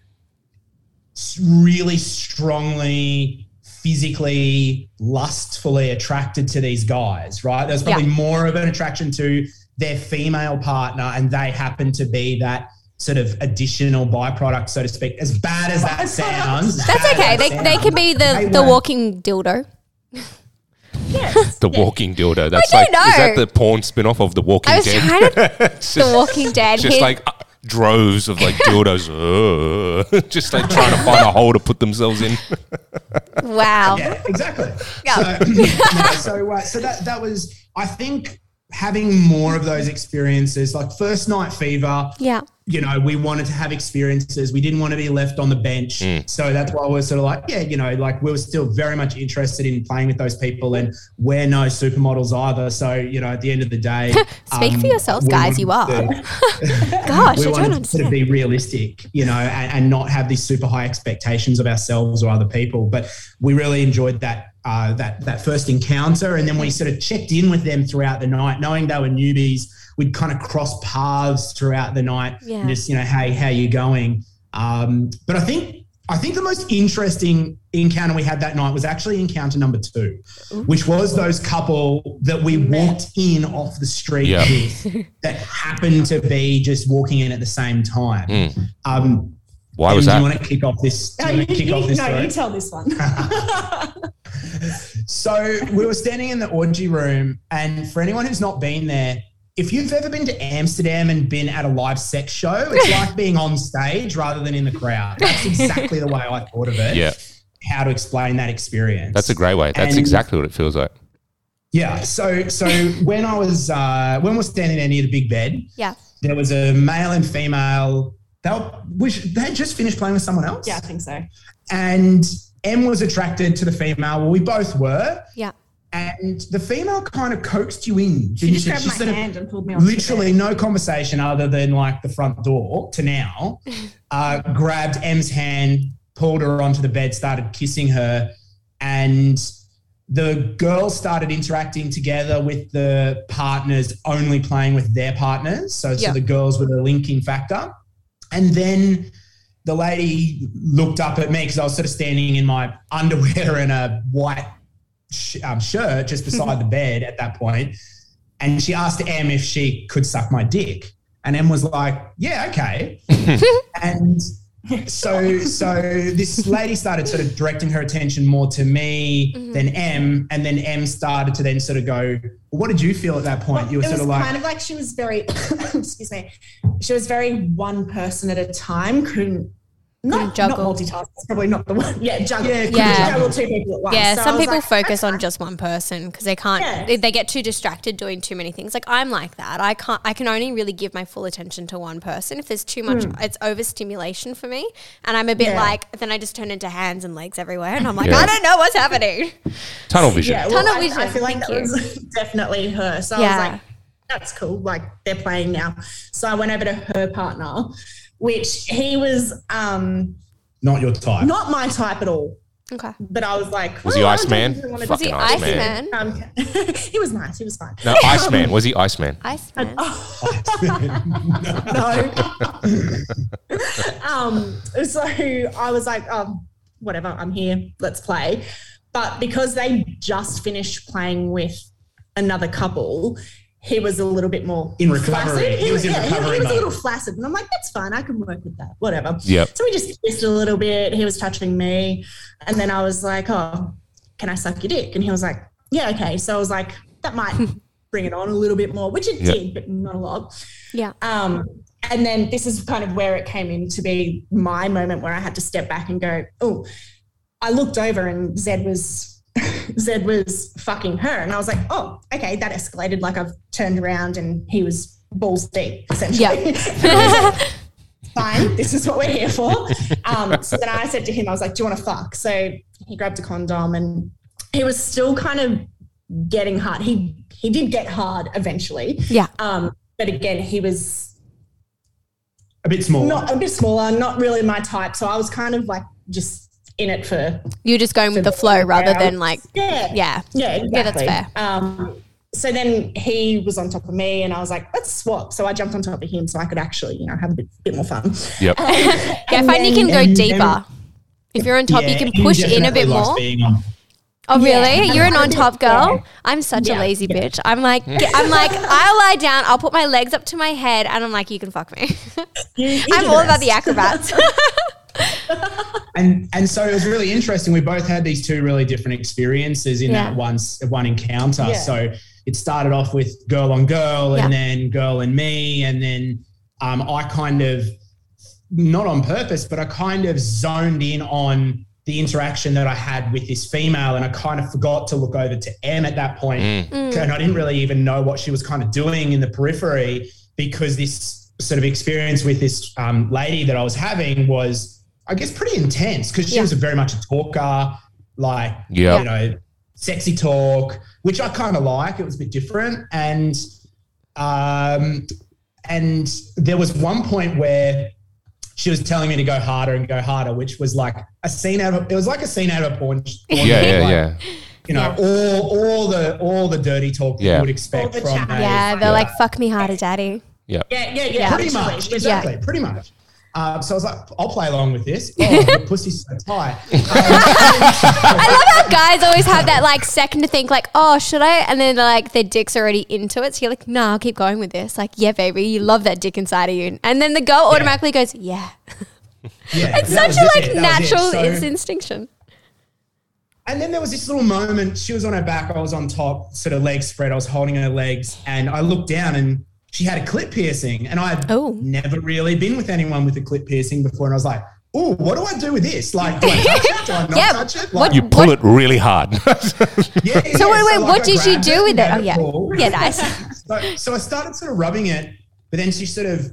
really strongly physically lustfully attracted to these guys right? There's probably more of an attraction to their female partner and they happen to be that sort of additional byproduct so to speak. As bad as that sounds That's okay. as They, they can be the, the walking dildo. Yes. The Walking Dildo. That's don't like, is that the porn spin off of The Walking I was Dead? trying to It's the just, Walking Dead. just His- like uh, droves of like dildos, uh, just like trying to find a hole to put themselves in. wow. yeah exactly Yeah. so, no, so, uh, so that that was i think having more of those experiences like first night fever Yeah. you know, we wanted to have experiences. We didn't want to be left on the bench. Mm. So that's why we're sort of like, yeah, you know, like we were still very much interested in playing with those people and we're no supermodels either. So, you know, at the end of the day, Speak for yourselves, guys, you are. to- Gosh, we I don't to sort of be realistic, you know, and, and not have these super high expectations of ourselves or other people. But we really enjoyed that uh, that that first encounter, and then we sort of checked in with them throughout the night, knowing they were newbies. We'd kind of cross paths throughout the night, Yeah. and just you know, hey, how you going? Um, but I think I think the most interesting encounter we had that night was actually encounter number two, which was those couple that we walked in off the street Yeah. with that happened to be just walking in at the same time. Mm. Um, Why Em, was do that? you want to kick off this? Do No, you want to you, off this no, story? you tell this one. So we were standing in the orgy room, and for anyone who's not been there, if you've ever been to Amsterdam and been at a live sex show, it's like being on stage rather than in the crowd. That's exactly the way I thought of it. Yeah, How to explain that experience? that's a great way. That's And- exactly what it feels like. Yeah. So so when I was uh, when we we're standing there near the big bed, Yeah. there was a male and female. They were, which they just finished playing with someone else. yeah, I think so. And M was attracted to the female. Well, we both were. Yeah. And the female kind of coaxed you in. She just grabbed my sort of- hand and pulled me on. literally no conversation other than like the front door to now. Uh, grabbed M's hand, pulled her onto the bed, started kissing her, and the girls started interacting together with the partners, only playing with their partners. So, Yeah. so the girls were the linking factor. And then the lady looked up at me because I was sort of standing in my underwear and a white sh- um, shirt just beside the bed at that point. And she asked Em if she could suck my dick. And Em was like, yeah, okay. and so so this lady started sort of directing her attention more to me mm-hmm. than M. And then M started to then sort of go, what did you feel at that point? Well, you were sort of like, kind of like she was very, excuse me, she was very one person at a time. Couldn't not, Couldn't multitask. That's probably not the one. Yeah, juggle. Yeah, couldn't Yeah. juggle two people at once. Yeah, So some people like, focus on just one person because they can't. Yeah. They, they get too distracted doing too many things. Like I'm like that. I can't. I can only really give my full attention to one person. If there's too much, hmm. it's overstimulation for me, and I'm a bit. Yeah. like. Then I just turn into hands and legs everywhere, and I'm like, Yeah. I don't know what's happening. Tunnel vision. Yeah, well, Tunnel I, I vision, feel like thank that was definitely her. So I Yeah. was like, that's cool. Like they're playing now. So I went over to her partner, which he was um, not your type. not my type at all. Okay. But I was like, Was he "Oh, I Iceman? don't really wanna Was he Iceman. Iceman? Um, he was nice. He was fine. No, Iceman. Was he Iceman? Iceman. no. um, so I was like, um, whatever, I'm here, let's play. But because they just finished playing with another couple, he was a little bit more In recovery. flaccid. He was in yeah, recovery He, was a little flaccid, and I'm like, that's fine. I can work with that. Whatever. Yep. So we just kissed a little bit. He was touching me, and then I was like, "Oh, can I suck your dick?" And he was like, "Yeah, okay." So I was like, "That might bring it on a little bit more," which it Yeah. did, but not a lot. Yeah. Um, and then this is kind of where it came in to be my moment where I had to step back and go, "Oh." I looked over and Zed was Zed was fucking her, and I was like, "Oh, okay." That escalated. Like I've turned around and he was balls deep, essentially. Fine, this is what we're here for. Um, so then I said to him, I was like, "Do you want to fuck?" So he grabbed a condom, and he was still kind of getting hard. He he did get hard eventually. Yeah. Um, but again, he was a bit smaller. not a bit smaller, not really my type. So I was kind of like just in it for You're just going with the flow rather than like, yeah, yeah. yeah, exactly. Yeah, that's fair. Um, so then he was on top of me, and I was like, "Let's swap." So I jumped on top of him, so I could actually, you know, have a bit, bit more fun. Yep. Yeah, if I And find you can go and- deeper. If you're on top, you can push in a bit more. Oh, really? Yeah. You're an a on top girl? yeah. I'm such a Yeah. lazy bitch. I'm like, I'm like, I'll lie down, I'll put my legs up to my head, and I'm like, you can fuck me. You- you I'm all about the acrobats. And and so it was really interesting. We both had these two really different experiences in Yeah. that one one encounter. Yeah. So it started off with girl on girl, Yeah. and then girl and me, and then um, I kind of not on purpose, but I kind of zoned in on the interaction that I had with this female, and I kind of forgot to look over to Em at that point, Mm. and I didn't really even know what she was kind of doing in the periphery because this sort of experience with this um, lady that I was having was, I guess, pretty intense because she Yeah. was very much a talker, like Yeah. you know, sexy talk, which I kind of like. It was a bit different, and um, and there was one point where she was telling me to go harder and go harder, which was like a scene out of it was like a scene out of a porn. porn Yeah, yeah, like, yeah. You know, all all the all the dirty talk Yeah. you would expect from chat. yeah, they're like, fuck me harder, daddy. Yeah. Yeah, yeah, yeah. Yeah. pretty literally. much, With- exactly, pretty much. Uh, so I was like, I'll play along with this. Oh, pussy's so tight. Um, I love how guys always have that like second to think, like, oh, should I? And then like their dick's already into it. So you're like, nah, I'll keep going with this. Like, yeah, baby, you love that dick inside of you. And then the girl automatically goes, yeah. yeah, It's such a like it. natural So- instinction. And then there was this little moment. She was on her back. I was on top, sort of legs spread. I was holding her legs, and I looked down, and she had a clit piercing. And I'd Oh. never really been with anyone with a clit piercing before. And I was like, "Oh, what do I do with this? Like, do I touch it? Do I not Yeah. touch it? What- Like, You pull it really hard. yeah, So wait, wait, like, what I did you grabbed do with and it? Oh yeah, pull. yeah, nice. So, so I started sort of rubbing it, but then she sort of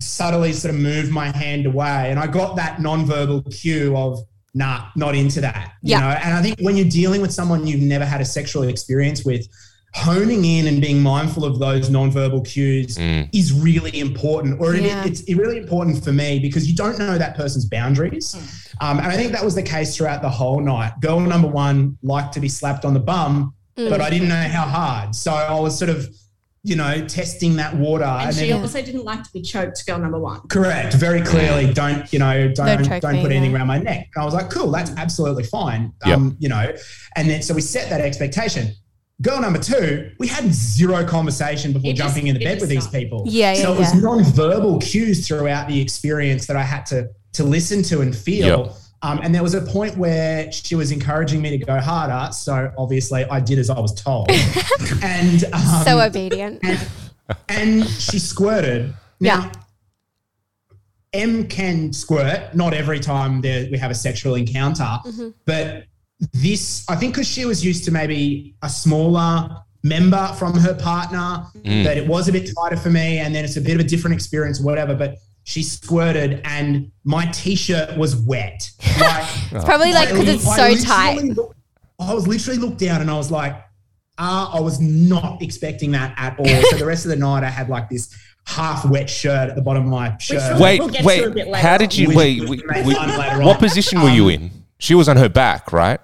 subtly sort of moved my hand away, and I got that non-verbal cue of nah, not into that. You Yeah. know, and I think when you're dealing with someone you've never had a sexual experience with, honing in and being mindful of those non-verbal cues Mm. is really important, or it- it's really important for me because you don't know that person's boundaries. Um, and I think that was the case throughout the whole night. Girl number one liked to be slapped on the bum, Mm. but I didn't know how hard. So I was sort of, you know, testing that water. And And, she then, also didn't like to be choked, girl number one. correct, very clearly, don't, you know, don't, Don't don't, choke me, put anything yeah. around my neck. And I was like, cool, that's absolutely fine. Yep. Um, you know, and then so we set that expectation. Girl number two, we had zero conversation before It just- jumping into it bed with these started. people. Yeah, yeah, So it was yeah. non-verbal cues throughout the experience that I had to to listen to and feel. Yep. Um, and there was a point where she was encouraging me to go harder. So obviously I did as I was told. and um, so obedient. and, and she squirted. Now, M can squirt, not every time there, we have a sexual encounter, Mm-hmm. but this, I think, because she was used to maybe a smaller member from her partner, that it was a bit tighter for me, and then it's a bit of a different experience, whatever. But she squirted, and my t-shirt was wet. Like, It's probably like because it's I so literally tight. looked- I was literally looked down and I was like, uh, I was not expecting that at all. so the rest of the night, I had like this half wet shirt at the bottom of my shirt. We'll wait, get to a wait. How did you Which wait? was wait, made wait, what position were you in? She was on her back, right?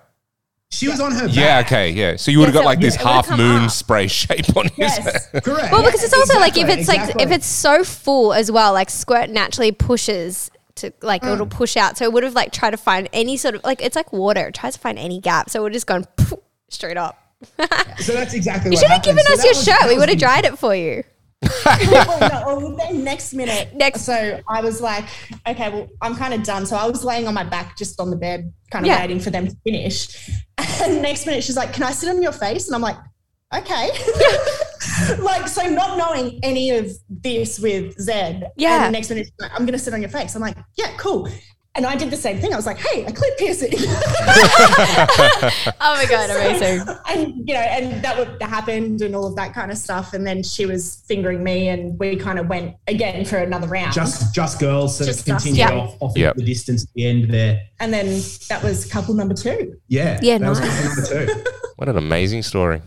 She was on her back. Yeah. Okay. Yeah. So you would have Yeah, got so like this it would've half come moon up. spray shape on his Yes. head. Correct. Well, because it's also like if Exactly, it's like if it's so full as well, like squirt naturally pushes to like it'll Mm. push out. So it would have like tried to find any sort of like it's like water. It tries to find any gap. So it would just gone poof, straight up. So that's exactly You what should have happened. given So us that your was- shirt. that We was would have the- dried it for you. Well, no, well, then next minute, Next- So I was like, okay, well, I'm kind of done. So I was laying on my back, just on the bed, kind of Yeah. waiting for them to finish. And next minute, she's like, "Can I sit on your face?" And I'm like, "Okay." like, so not knowing any of this with Zed. Yeah. And the next minute, she's like, I'm going to sit on your face. I'm like, "Yeah, cool." And I did the same thing. I was like, "Hey, a clit piercing." Oh my god, amazing. and you know, and that would happened and all of that kind of stuff. And then she was fingering me, and we kind of went again for another round. Just, just girls sort Just of us. continued Yeah. off, off Yep. the distance at the end there. and then that was couple number two. Yeah. Yeah, that was couple number two. What an amazing story.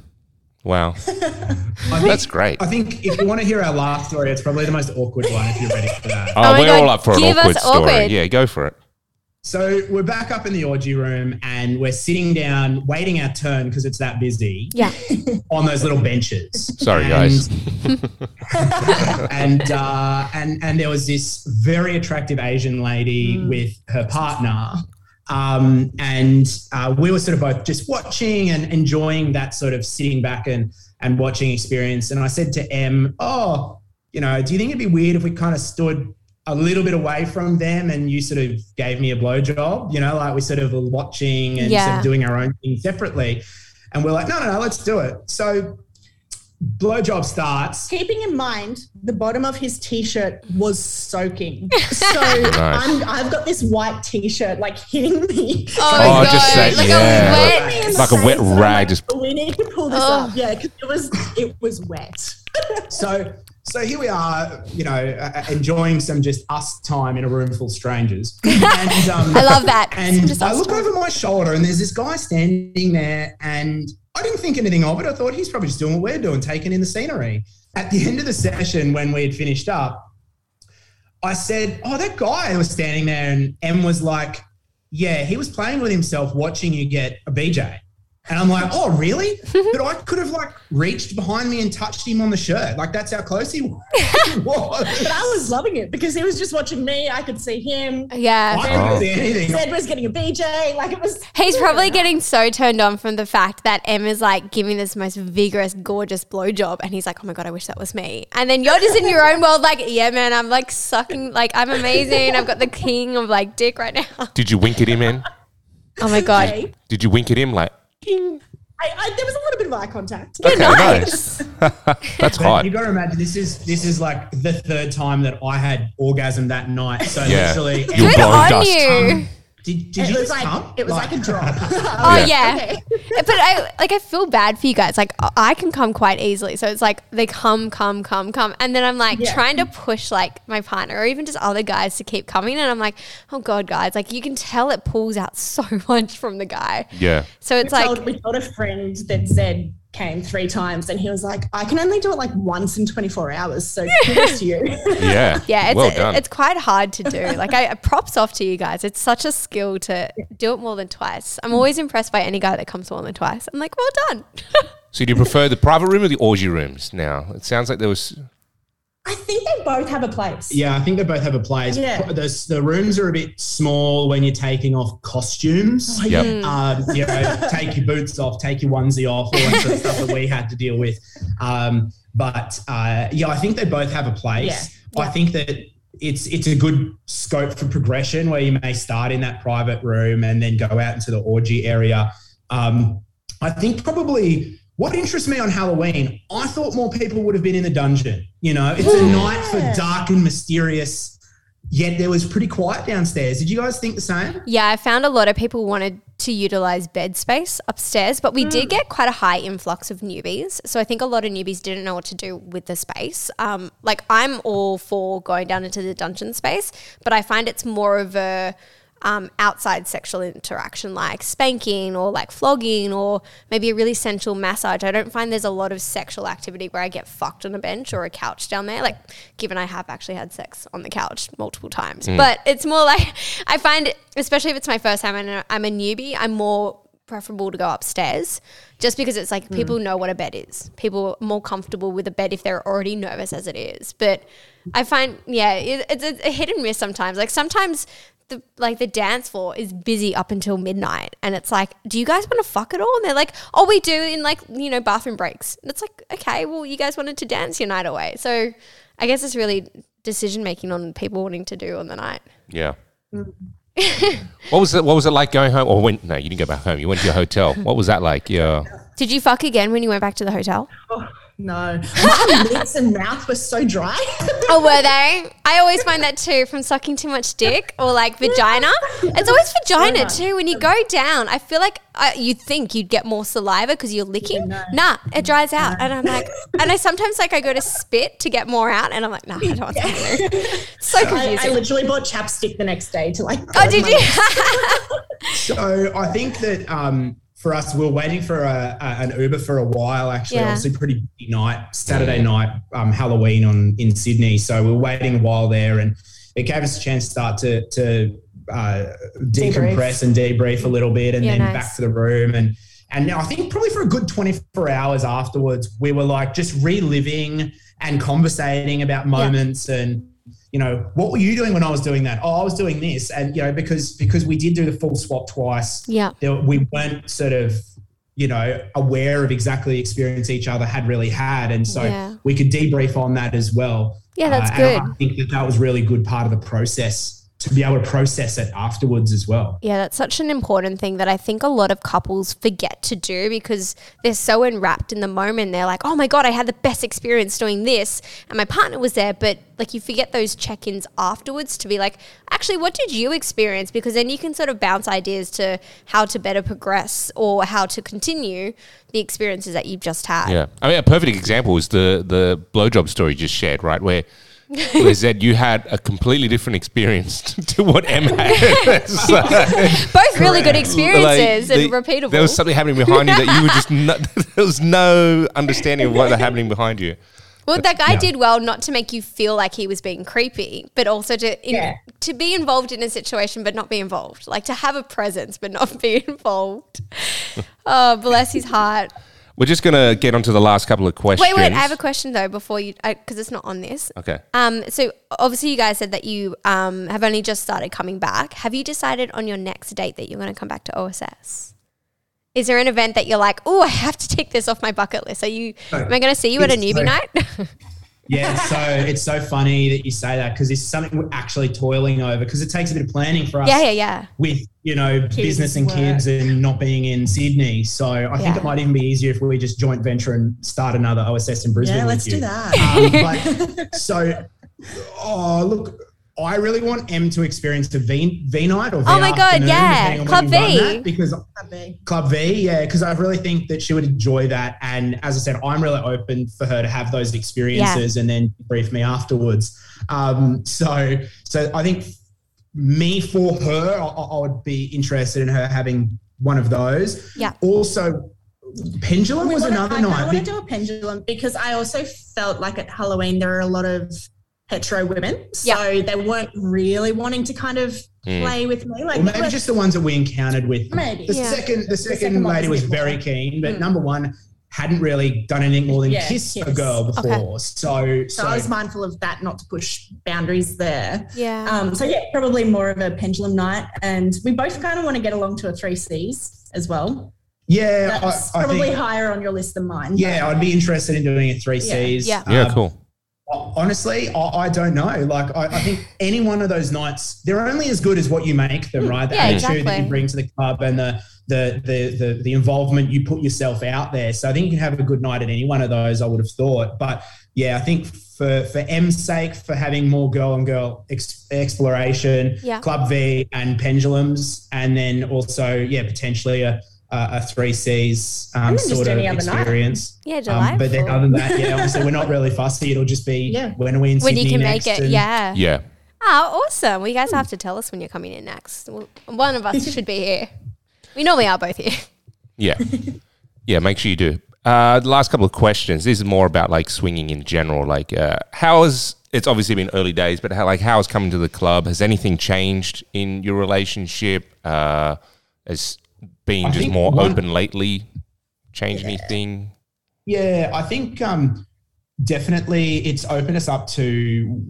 Wow. Think- That's great. I think if you want to hear our laugh story, it's probably the most awkward one if you're ready for that. Oh, my we're God, all up for an give us awkward story. awkward. Yeah, go for it. So we're back up in the orgy room and we're sitting down, waiting our turn because it's that busy Yeah. on those little benches. Sorry, And- guys. and uh, and and there was this very attractive Asian lady with her partner, um, and uh, we were sort of both just watching and enjoying that sort of sitting back and and watching experience. And I said to Em, "Oh, you know, do you think it'd be weird if we kind of stood?" A little bit away from them, and you sort of gave me a blowjob. You know, like we sort of were watching and sort of doing our own thing separately. And we're like, no, no, no, let's do it. So, blowjob starts. Keeping in mind, the bottom of his t-shirt was soaking. So I'm, I've got this white t-shirt like hitting me. Oh, Oh, God. just say- like yeah. a wet. the Like a wet face, and I'm rag like, just- we need to pull this Oh. up. Yeah, because it was it was wet. So, so here we are, you know, uh, enjoying some just us time in a room full of strangers. And, um, I love that. And Just I look time. over my shoulder, and there's this guy standing there, and I didn't think anything of it. I thought he's probably just doing what we're doing, taking in the scenery. At the end of the session, when we had finished up, I said, "Oh, that guy was standing there," and M was like, "Yeah, he was playing with himself, watching you get a BJ." And I'm like, "Oh, really?" but I could have like reached behind me and touched him on the shirt. Like that's how close he was. But I was loving it because he was just watching me. I could see him. Yeah. I couldn't see anything. Zed was getting a BJ. Like it was. He's probably getting so turned on from the fact that Emma's like giving this most vigorous, gorgeous blowjob, and he's like, "Oh my god, I wish that was me." And then you're just in your own world, like, "Yeah, man, I'm like sucking, like I'm amazing. I've got the king of like dick right now." Did you wink at him, man? Oh my god, Okay. Did you wink at him like, I, I, there was a little bit of eye contact. okay, nice. That's But hot. you got to imagine this is this is like the third time that I had orgasm that night. So Yeah. literally, You're Good blowing on dust. you. Did, did It you was just like come? it was like, a drop. Oh Yeah. yeah, but I like I feel bad for you guys. Like I can come quite easily, so it's like they come, come, come, come, and then I'm like Yeah. trying to push like my partner or even just other guys to keep coming, and I'm like, oh god, guys, like you can tell it pulls out so much from the guy. Yeah. So we, it's like told, we told a friend that Zed came three times, and he was like, "I can only do it like once in 24 hours." So kudos to you. Yeah. Yeah, it's well done. it's quite hard to do. Like I props off to you guys. It's such a skill to do it more than twice. I'm always impressed by any guy that comes more than twice. I'm like, well done. so do you prefer the private room or the orgy rooms now? It sounds like there was. I think they both have a place. Yeah, I think they both have a place. Yeah. The, the rooms are a bit small when you're taking off costumes. Yep. Um, you know, take your boots off, take your onesie off, all that sort of stuff that we had to deal with. Um, but uh, yeah, I think they both have a place. Yeah. I think that it's it's a good scope for progression where you may start in that private room and then go out into the orgy area. Um, I think probably what interests me on Halloween, I thought more people would have been in the dungeon. You know, it's a night for dark and mysterious, yet there was pretty quiet downstairs. Did you guys think the same? Yeah, I found a lot of people wanted to utilize bed space upstairs, but we did get quite a high influx of newbies. So I think a lot of newbies didn't know what to do with the space. Um, like I'm all for going down into the dungeon space, but I find it's more of a um, outside sexual interaction like spanking or like flogging or maybe a really sensual massage. I don't find there's a lot of sexual activity where I get fucked on a bench or a couch down there. Like, given I have actually had sex on the couch multiple times, but it's more like I find, especially if it's my first time and I'm a newbie, I'm more preferable to go upstairs just because it's like people know what a bed is. People are more comfortable with a bed if they're already nervous as it is. But I find, yeah, it, it's a, a hit and miss sometimes. Like sometimes the like the dance floor is busy up until midnight and it's like do you guys want to fuck at all and they're like oh we do in like you know bathroom breaks and it's like okay well you guys wanted to dance your night away so i guess it's really decision making on people wanting to do on the night Yeah. what was it? What was it like going home? Or went? No, you didn't go back home. You went to your hotel. What was that like? Yeah. did you fuck again when you went back to the hotel oh, No, my lips and mouth were so dry. oh were they? I always find that too from sucking too much dick or like vagina. It's always vagina too. When you go down i feel like uh, you think you'd get more saliva because you're licking. Nah it dries out. And i'm like and i sometimes like i go to spit to get more out and i'm like nah i don't want something so I, confusing. I literally bought chapstick the next day to like. oh did you? So I think that um, for us, we were waiting for a, a, an Uber for a while. Actually, Yeah. obviously, pretty busy night, Saturday night, um, Halloween on in Sydney. So we were waiting a while there, and it gave us a chance to start to to uh, decompress and debrief a little bit, and Yeah, then nice. back to the room and. And I think probably for a good 24 hours afterwards, we were like just reliving and conversating about moments and you know, what were you doing when I was doing that? Oh, I was doing this, and you know, because because we did do the full swap twice, Yeah. there, we weren't sort of you know aware of exactly the experience each other had really had, and so Yeah. we could debrief on that as well. Yeah, that's Uh, good. I think that that was really good part of the process to be able to process it afterwards as well. Yeah, that's such an important thing that I think a lot of couples forget to do because they're so enwrapped in the moment. They're like, oh my God, I had the best experience doing this and my partner was there. But like you forget those check ins afterwards to be like, actually, what did you experience? Because then you can sort of bounce ideas to how to better progress or how to continue the experiences that you've just had. Yeah, I mean, a perfect example is the the blowjob story you just shared, right? Where where Zed, you had a completely different experience to what Em had. So, Both really good experiences like, and the- repeatable. There was something happening behind you that you were just no, there was no understanding of what was happening behind you. Well, that guy Yeah. did well not to make you feel like he was being creepy, but also to in, Yeah. to be involved in a situation but not be involved. Like to have a presence but not be involved. oh, bless his heart. We're just gonna get onto the last couple of questions. Wait, wait. I have a question though before you, because it's not on this. Okay. Um, so obviously you guys said that you um have only just started coming back. Have you decided on your next date that you're going to come back to OSS? Is there an event that you're like, oh, I have to take this off my bucket list? Are you? Am I going to see you at a newbie so- night? Yeah, so it's so funny that you say that because it's something we're actually toiling over because it takes a bit of planning for us. yeah, yeah, yeah. with you know business and work. kids and not being in Sydney. So I think it might even be easier if we just joint venture and start another OSS in Brisbane. Yeah, let's you. do that. Um, but, so, oh look, I really want M to experience the V, v night or V Oh my God, yeah. Club when you run V. because Club V, yeah, because I really think that she would enjoy that. And as I said, I'm really open for her to have those experiences and then brief me afterwards. Um, so, so I think me for her, I, I would be interested in her having one of those. Yeah. Also, pendulum We was wanna- another I night. want to do a pendulum because I also felt like at Halloween there are a lot of hetero women, so they weren't really wanting to kind of Mm. play with me. Like or maybe let's- just the ones that we encountered with. Maybe. The Yeah. second, the second, second lady was was very keen, but Mm. number one hadn't really done anything more than Yeah, kiss a kiss. girl Okay. before. So, so so, I was mindful of that, not to push boundaries there. Yeah. Um, so yeah, probably more of a pendulum night, and we both kind of want to get along to a three Cs as well. yeah, That's I, I probably think, higher on your list than mine. yeah, I'd be interested in doing a three C's. Yeah. Yeah, Um, cool. Honestly, I, I don't know. Like, I, I think any one of those nights, they're only as good as what you make them, right? The Yeah, attitude that you bring to the club and the, the the the the involvement you put yourself out there. So I think you can have a good night at any one of those. I would have thought, but yeah, I think for for M's sake, for having more girl and girl ex- exploration, Yeah. Club V and pendulums, and then also yeah, potentially a a, a three C's um, And then just sort of any other night. experience. yeah, Um, but then other than that, yeah, obviously we're not really fussy. It'll just be Yeah. when are we in when Sydney you can next make it, and- yeah. Yeah. Oh, awesome. Well, you guys have to tell us when you're coming in next. Well, one of us should be here. We normally are both here. Yeah. yeah, make sure you do. Uh, the last couple of questions. This is more about like swinging in general. Like, uh, how has it's obviously been early days, but how like how has coming to the club? Has anything changed in your relationship? Uh, has being I just more one- open lately changed anything? Yeah, I think um, definitely it's opened us up to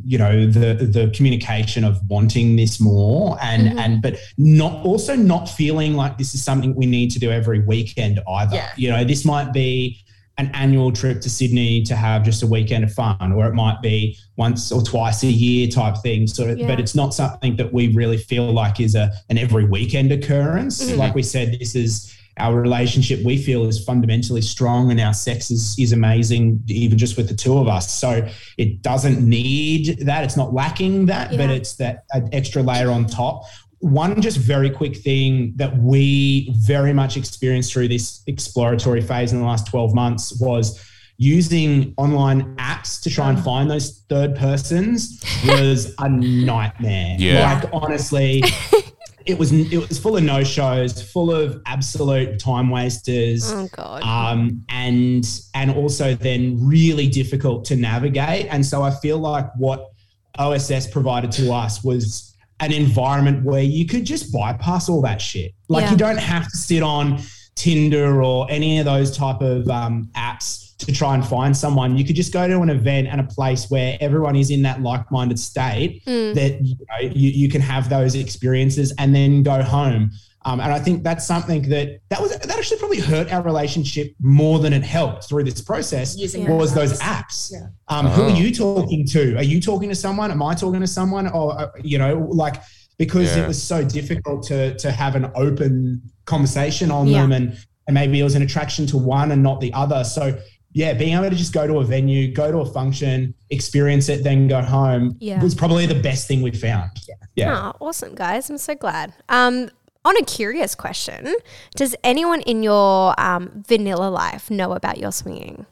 you know the the communication of wanting this more and Mhm. and but not also not feeling like this is something we need to do every weekend either. Yeah. You know, this might be an annual trip to Sydney to have just a weekend of fun, or it might be once or twice a year type thing. Sort of, Yeah. but it's not something that we really feel like is a an every weekend occurrence. Mhm. Like we said, this is our relationship we feel is fundamentally strong and our sex is, is amazing even just with the two of us so it doesn't need that it's not lacking that but it's that extra layer on top one just very quick thing that we very much experienced through this exploratory phase in the last 12 months was using online apps to try and find those third persons was a nightmare Yeah. like honestly it was it was full of no shows, full of absolute time wasters. Oh god. Um, and and also then really difficult to navigate. And so I feel like what OSS provided to us was an environment where you could just bypass all that shit. Like Yeah. you don't have to sit on Tinder or any of those type of um, apps to try and find someone. You could just go to an event and a place where everyone is in that like-minded state that you, know, you, you can have those experiences and then go home. Um, and I think that's something that that was that actually probably hurt our relationship more than it helped through this process. Using was the those apps. apps. Yeah. Um, Who are Oh. you talking to? Are you talking to someone? Am I talking to someone? Or uh, you know, like because Yeah. it was so difficult to to have an open conversation on Yeah. them, and and maybe it was an attraction to one and not the other. So yeah, being able to just go to a venue, go to a function, experience it, then go home Yeah. was probably the best thing we found. Yeah. Yeah. Oh, awesome, guys. I'm so glad. Um, on a curious question, does anyone in your um, vanilla life know about your swinging?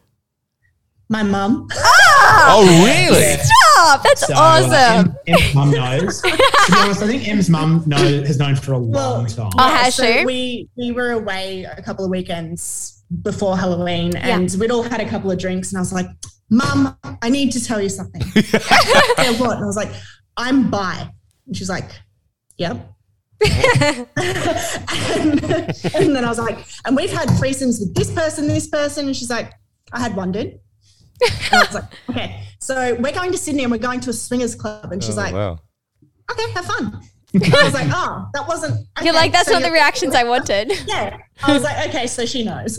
My mum. Oh, really? Stop! That's So, awesome. Em- Em's mum knows. to be honest, I think Em's mum know, has known for a long time. Oh, has so she? We we were away a couple of weekends before Halloween, and we'd all had a couple of drinks, and I was like, "Mum, I need to tell you something." yeah, what? And I was like, "I'm bi," and she's like, "Yep." And, and then I was like, "And we've had threesomes with this person, this person," and she's like, "I had one, dude." And I was like, "Okay, so we're going to Sydney and we're going to a swingers club," and she's Oh, like, wow. "Okay, have fun." And I was like, "Oh, that wasn't." You're like, that's so not the reactions I wanted. yeah. I was like, okay, so she knows.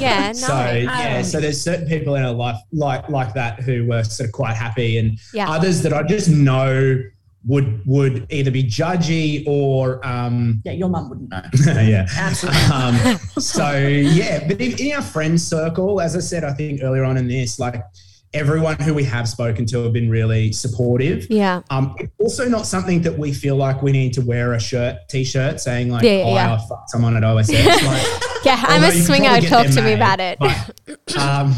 Yeah, no. So yeah, Um, so there's certain people in our life like like that who were sort of quite happy, and Yeah. others that I just know would would either be judgy or um, yeah, your mum wouldn't know. yeah. Absolutely. Um, so yeah, but in, in our friend circle, as I said, I think earlier on in this, like everyone who we have spoken to have been really supportive. yeah. Um, also not something that we feel like we need to wear a shirt, t-shirt saying like, Yeah, yeah, oh, yeah. I fucked someone at OSS. Like, Yeah, I'm a swinger. probably Talk them to me made, about it. But, um,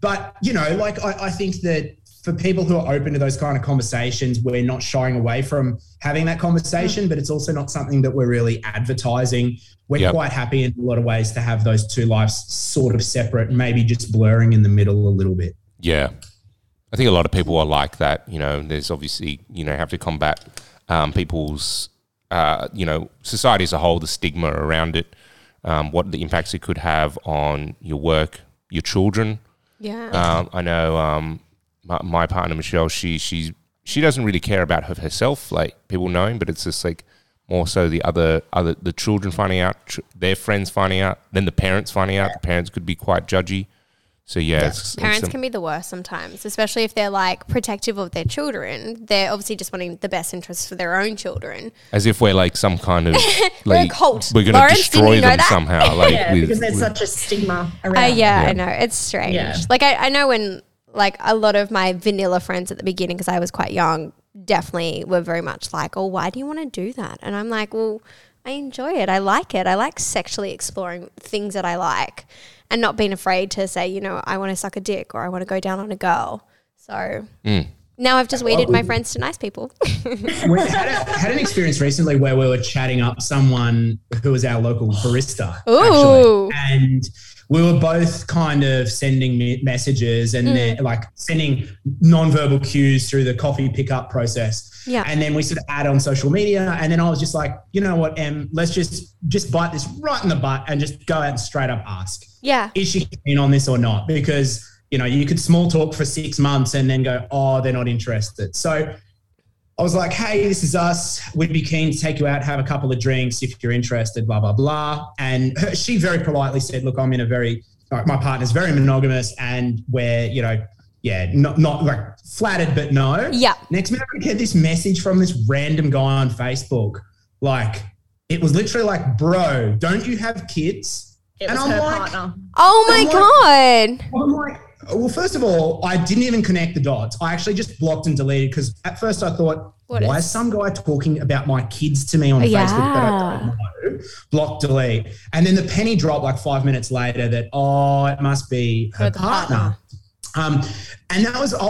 but you know, like I, I think that for people who are open to those kind of conversations, we're not shying away from having that conversation, but it's also not something that we're really advertising. We're Yep. quite happy in a lot of ways to have those two lives sort of separate, maybe just blurring in the middle a little bit. Yeah. I think a lot of people are like that. You know, there's obviously, you know, have to combat um, people's, uh, you know, society as a whole, the stigma around it, um, what the impacts it could have on your work, your children. Yeah. Um, I know um, my, my partner Michelle. She she's she doesn't really care about her, herself, like people knowing, but it's just like more so the other other the children finding out, tr- their friends finding out, then the parents finding out. The parents could be quite judgy. So yeah, it's, Parents it's, can be the worst sometimes, especially if they're like protective of their children. They're obviously just wanting the best interests for their own children. as if we're like some kind of We're a like cult. we're going to destroy them that? somehow. Like yeah, with, because there's with- such a stigma Uh, around. yeah, Yeah. I know. It's strange. Yeah. Like, I, I know when, like, a lot of my vanilla friends at the beginning, because I was quite young, definitely were very much like, oh, why do you want to do that? And I'm like, well, I enjoy it. I like it. I like sexually exploring things that I like and not being afraid to say, you know, I want to suck a dick or I want to go down on a girl. So Mm. now I've just weeded my friends to nice people. we had, a, had an experience recently where we were chatting up someone who was our local barista. Ooh. Actually. And we were both kind of sending me messages and Mm. then like sending nonverbal cues through the coffee pickup process. Yeah. And then we sort of add on social media. And then I was just like, you know what, Em, let's just just bite this right in the butt and just go out and straight up ask yeah. is she keen on this or not? Because you know you could small talk for six months and then go, oh, they're not interested. So I was like, hey, this is us. We'd be keen to take you out, have a couple of drinks if you're interested. Blah blah blah. And her, she very politely said, look, I'm in a very like, my partner's very monogamous, and we're you know. Yeah, not not like flattered, but no. Yeah. Next minute, I get this message from this random guy on Facebook. Like, it was literally like, bro, don't you have kids? It And was I'm her like- partner. Oh my I'm God. I'm like, well, first of all, I didn't even connect the dots. I actually just blocked and deleted because at first I thought, What why is- is some guy talking about my kids to me on Facebook that I don't know? Block, delete. And then the penny dropped like five minutes later that, oh, it must be her, the partner. partner. Um, and that was, I,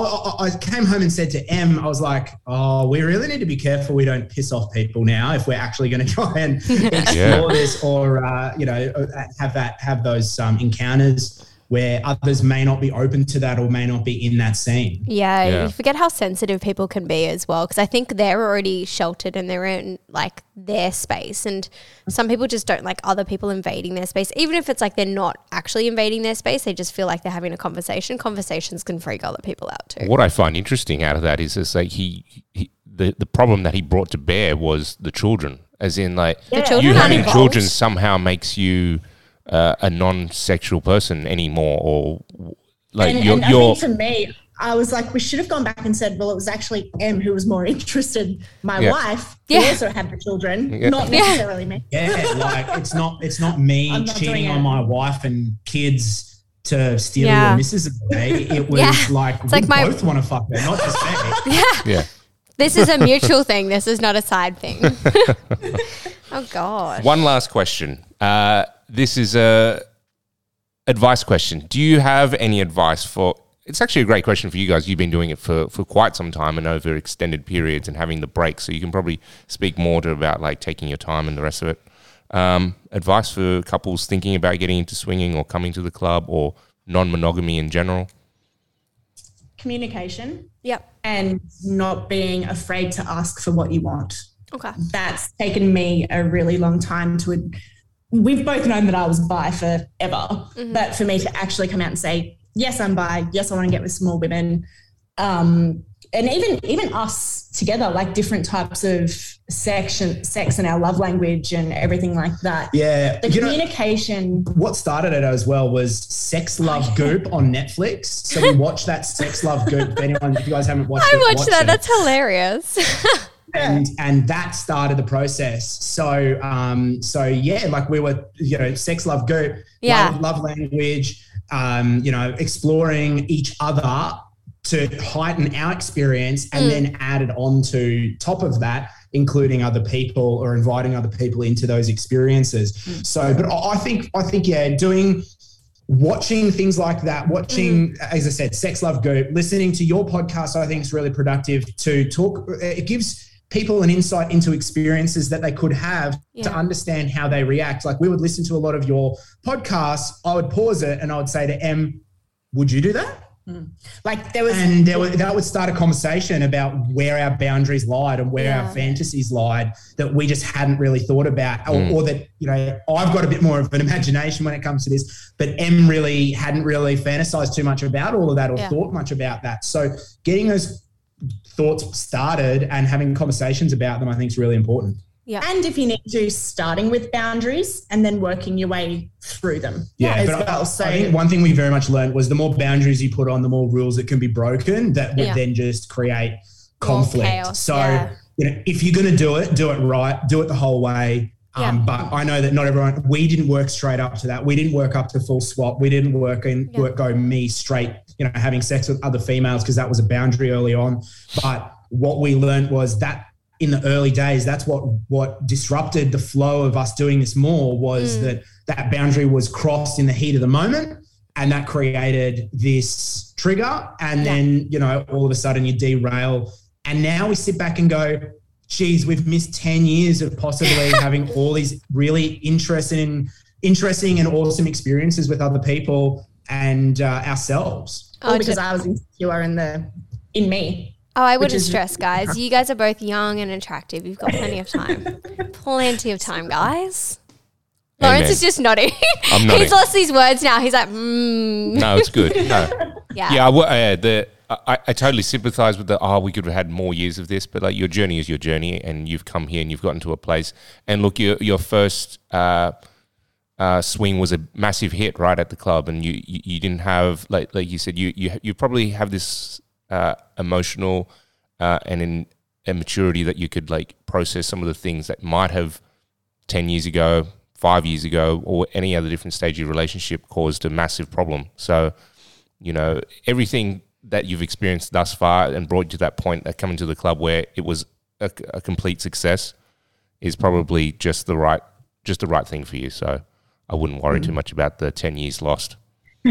I came home and said to Em, I was like, oh, we really need to be careful we don't piss off people now if we're actually going to try and explore yeah. this or, uh, you know, have that, have those um, encounters where others may not be open to that or may not be in that scene. Yeah, yeah. you forget how sensitive people can be as well because I think they're already sheltered in their own like their space and some people just don't like other people invading their space even if it's like they're not actually invading their space they just feel like they're having a conversation conversations can freak other people out too. What I find interesting out of that is is like he, he the the problem that he brought to bear was the children as in like yeah. you having children somehow makes you uh, a non-sexual person anymore, or like and, you're, and you're for me, I was like, we should have gone back and said, well, it was actually M who was more interested. My yeah. wife, who yeah. also had the children, yeah. not necessarily me. Yeah, like it's not it's not me not cheating on my wife and kids to steal yeah. your missus away. It was yeah. like it's we like my, both want to fuck her, not just me. Yeah. Yeah. This is a mutual thing. This is not a side thing. oh God. One last question. Uh, this is a advice question. Do you have any advice for? It's actually a great question for you guys. You've been doing it for, for quite some time and over extended periods and having the break, so you can probably speak more to about like taking your time and the rest of it. Um, advice for couples thinking about getting into swinging or coming to the club or non-monogamy in general. Communication. Yep. And not being afraid to ask for what you want. Okay. That's taken me a really long time to we've both known that I was bi forever, mm-hmm. but for me to actually come out and say, yes, I'm bi, yes, I want to get with small women, um, and even even us together, like different types of section, sex and our love language and everything like that. Yeah, the communication. Know, what started it as well was Sex Love Goop on Netflix. So we watched that Sex Love Goop. If anyone, if you guys haven't watched, I it, watched watch that. It. That's hilarious. and and that started the process. So um, so yeah, like we were, you know, sex, love, go, yeah, love, love language, um, you know, exploring each other to heighten our experience, and mm. then added on to top of that, including other people or inviting other people into those experiences. Mm. So, but I think I think yeah, doing watching things like that, watching, mm. as I said, Sex Love Go, listening to your podcast, I think is really productive to talk. It gives people an insight into experiences that they could have yeah. to understand how they react. Like we would listen to a lot of your podcasts, I would pause it and I would say to Em, would you do that? Mm. Like there was, and there was, that would start a conversation about where our boundaries lied and where yeah. our fantasies lied that we just hadn't really thought about, or, mm. or, that you know I've got a bit more of an imagination when it comes to this, but M really hadn't really fantasized too much about all of that or yeah. thought much about that. So getting those thoughts started and having conversations about them, I think is really important. Yeah. And if you need to, starting with boundaries and then working your way through them. Yeah. but well. I, so, I think one thing we very much learned was the more boundaries you put on, the more rules that can be broken that would yeah. then just create conflict. So, yeah. you know, if you're going to do it, do it right, do it the whole way. Um, yeah. But I know that not everyone. We didn't work straight up to that. We didn't work up to full swap. We didn't work and yeah. work go me straight. You know, having sex with other females because that was a boundary early on. But what we learned was that in the early days, that's what what disrupted the flow of us doing this more was mm. that that boundary was crossed in the heat of the moment, and that created this trigger. And yeah. then you know, all of a sudden you derail. And now we sit back and go, geez, we've missed 10 years of possibly having all these really interesting, interesting and awesome experiences with other people and uh, ourselves. Oh, because I was insecure in the in me. Oh, I wouldn't stress, guys. You guys are both young and attractive. You've got plenty of time. plenty of time, guys. Amen. Lawrence is just nodding. I'm nodding. He's lost these words now. He's like, mm. No, it's good. No. yeah. Yeah, I, uh, the I, I totally sympathise with the oh we could have had more years of this, but like your journey is your journey, and you've come here and you've gotten to a place. And look, your your first uh, uh, swing was a massive hit right at the club, and you you, you didn't have like like you said you you you probably have this uh, emotional uh, and in immaturity that you could like process some of the things that might have ten years ago, five years ago, or any other different stage of your relationship caused a massive problem. So you know everything that you've experienced thus far and brought you to that point that coming to the club where it was a, a, complete success is probably just the right just the right thing for you. So I wouldn't worry mm. too much about the ten years lost.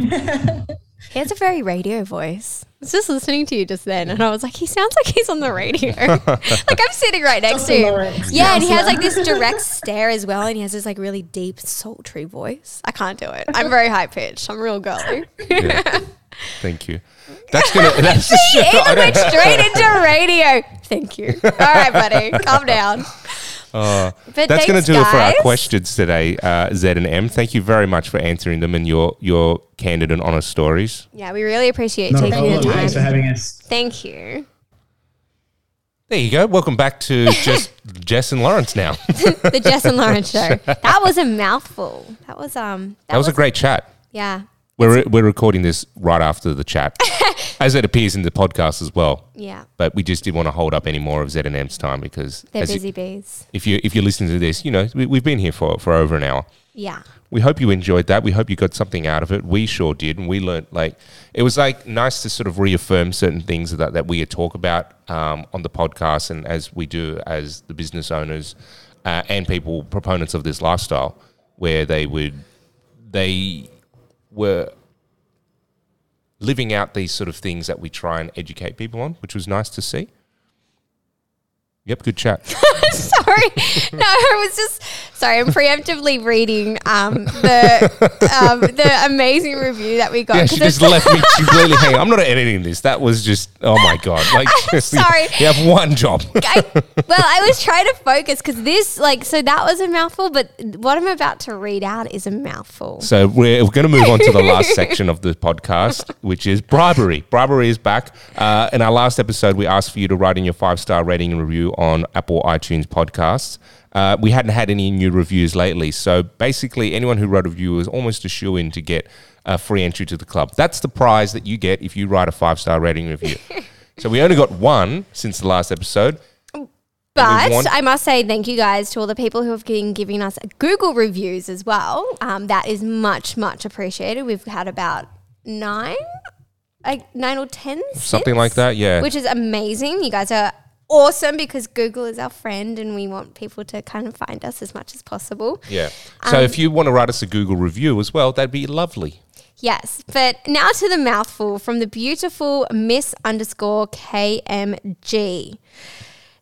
He has a very radio voice. I was just listening to you just then, and I was like, he sounds like he's on the radio. like I'm sitting right next to Justin him. Lawrence. Yeah, and he has like this direct stare as well, and he has this like really deep, sultry voice. I can't do it. I'm very high pitched. I'm real girly. Yeah. Thank you. That's gonna. That's He even went straight into radio. Thank you. All right, buddy, calm down. Uh, But that's going to do it for our questions today, uh, Z and M. Thank you very much for answering them and your your candid and honest stories. Yeah, we really appreciate Not a taking the time. Thanks for having us. Thank you. There you go. Welcome back to just Jess and Lawrence. Now The Jess and Lawrence show. That was a mouthful. That was um. that was a great chat. Yeah. We're we're recording this right after the chat, as it appears in the podcast as well. Yeah. But we just didn't want to hold up any more of Z and M's time because They're as you- bees. if you if you're listening to this, you know we, we've been here for for over an hour. Yeah. we hope you enjoyed that. We hope you got something out of it. We sure did, and we learned like it was like nice to sort of reaffirm certain things that that we talk about um, on the podcast, and as we do as the business owners uh, and people proponents of this lifestyle, where they would they were living out these sort of things that we try and educate people on, which was nice to see. Yep, good chat. sorry. No, I was just sorry. I'm preemptively reading um, the um, the amazing review that we got. Yeah, she just left me completely hanging. I'm not editing this. That was just, oh my God. Like, sorry. You have one job. I, well, I was trying to focus because this, like, so that was a mouthful, but what I'm about to read out is a mouthful. So we're, we're going to move on to the last section of the podcast, which is bribery. Bribery is back. Uh, in our last episode, we asked for you to write in your five star rating and review on Apple iTunes podcasts. Uh, we hadn't had any new reviews lately. So basically, anyone who wrote a review was almost a shoe in to get a free entry to the club. That's the prize that you get if you write a five star rating review. so we only got one since the last episode. But want- I must say thank you guys to all the people who have been giving us Google reviews as well. Um, that is much, much appreciated. We've had about nine, like nine or ten, Something since, like that, yeah. Which is amazing. You guys are awesome because Google is our friend, and we want people to kind of find us as much as possible. Yeah. So Um, if you want to write us a Google review as well, that'd be lovely. Yes, but now to the mouthful from the beautiful Miss underscore KMG.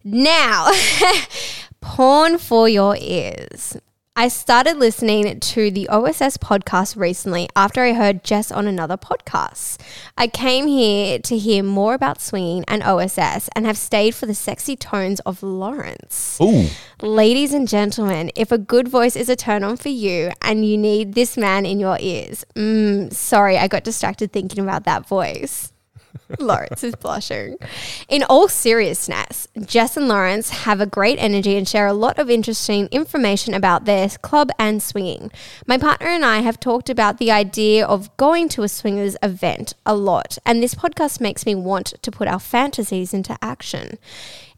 Now, porn for your ears. I started listening to the OSS podcast recently after I heard Jess on another podcast. I came here to hear more about swinging and OSS and have stayed for the sexy tones of Lawrence. Ooh. Ladies and gentlemen, if a good voice is a turn on for you and you need this man in your ears, mm, sorry, I got distracted thinking about that voice. Lawrence is blushing. In all seriousness, Jess and Lawrence have a great energy and share a lot of interesting information about their club and swinging. My partner and I have talked about the idea of going to a swingers event a lot, and this podcast makes me want to put our fantasies into action.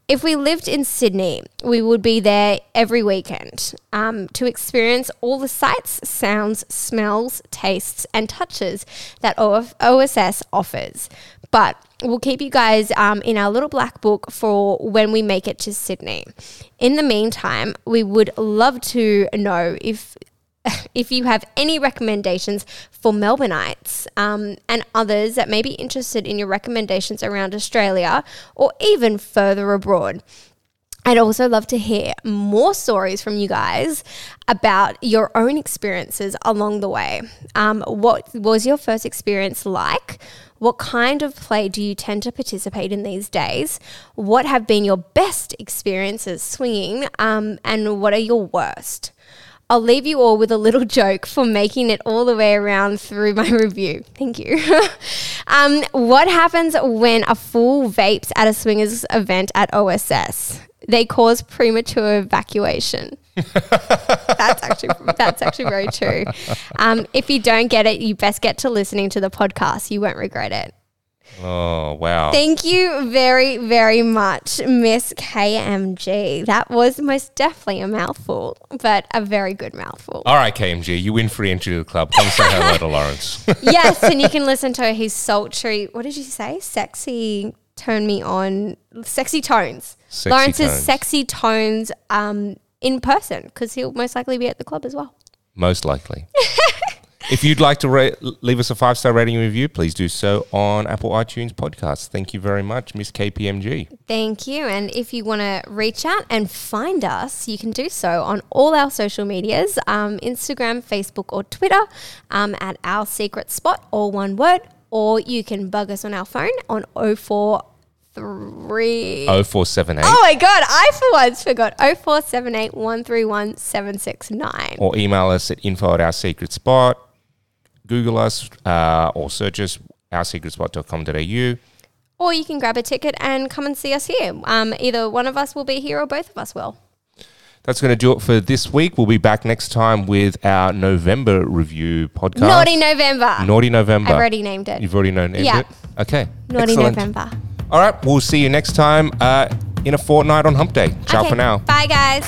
If we lived in Sydney, we would be there every weekend um, to experience all the sights, sounds, smells, tastes, and touches that OSS offers. But we'll keep you guys um, in our little black book for when we make it to Sydney. In the meantime, we would love to know if if you have any recommendations for Melbourneites um, and others that may be interested in your recommendations around Australia or even further abroad. I'd also love to hear more stories from you guys about your own experiences along the way. Um, what was your first experience like? What kind of play do you tend to participate in these days? What have been your best experiences swinging? Um, and what are your worst? I'll leave you all with a little joke for making it all the way around through my review. Thank you. um, what happens when a fool vapes at a swingers event at OSS? They cause premature evacuation. that's actually that's actually very true. Um, if you don't get it, you best get to listening to the podcast. You won't regret it. Oh, wow. Thank you very, very much, Miss KMG. That was most definitely a mouthful, but a very good mouthful. All right, KMG, you win free entry to the club. Come say hello to Lawrence. yes, and you can listen to his sultry, what did you say? Sexy, turn me on, sexy tones. Sexy Lawrence's tones. sexy tones um, in person, because he'll most likely be at the club as well. Most likely. if you'd like to leave us a five star rating review, please do so on Apple iTunes podcasts. Thank you very much, Miss KMG. Thank you. And if you want to reach out and find us, you can do so on all our social medias um, Instagram, Facebook, or Twitter um, at Our Secret Spot, all one word. Or you can bug us on our phone on 043. 0478 Oh my God, I for once forgot 0478 131 769. or email us at info at our secret spot. Google us uh, or search us oursecretspot.com.au. Or you can grab a ticket and come and see us here. Um, either one of us will be here or both of us will. That's going to do it for this week. We'll be back next time with our November review podcast. Naughty November. Naughty November. I've already named it. You've already known Yeah. it? Okay. Naughty Excellent. November. All right. We'll see you next time uh, in a fortnight on Hump Day. Ciao Okay, for now. Bye, guys.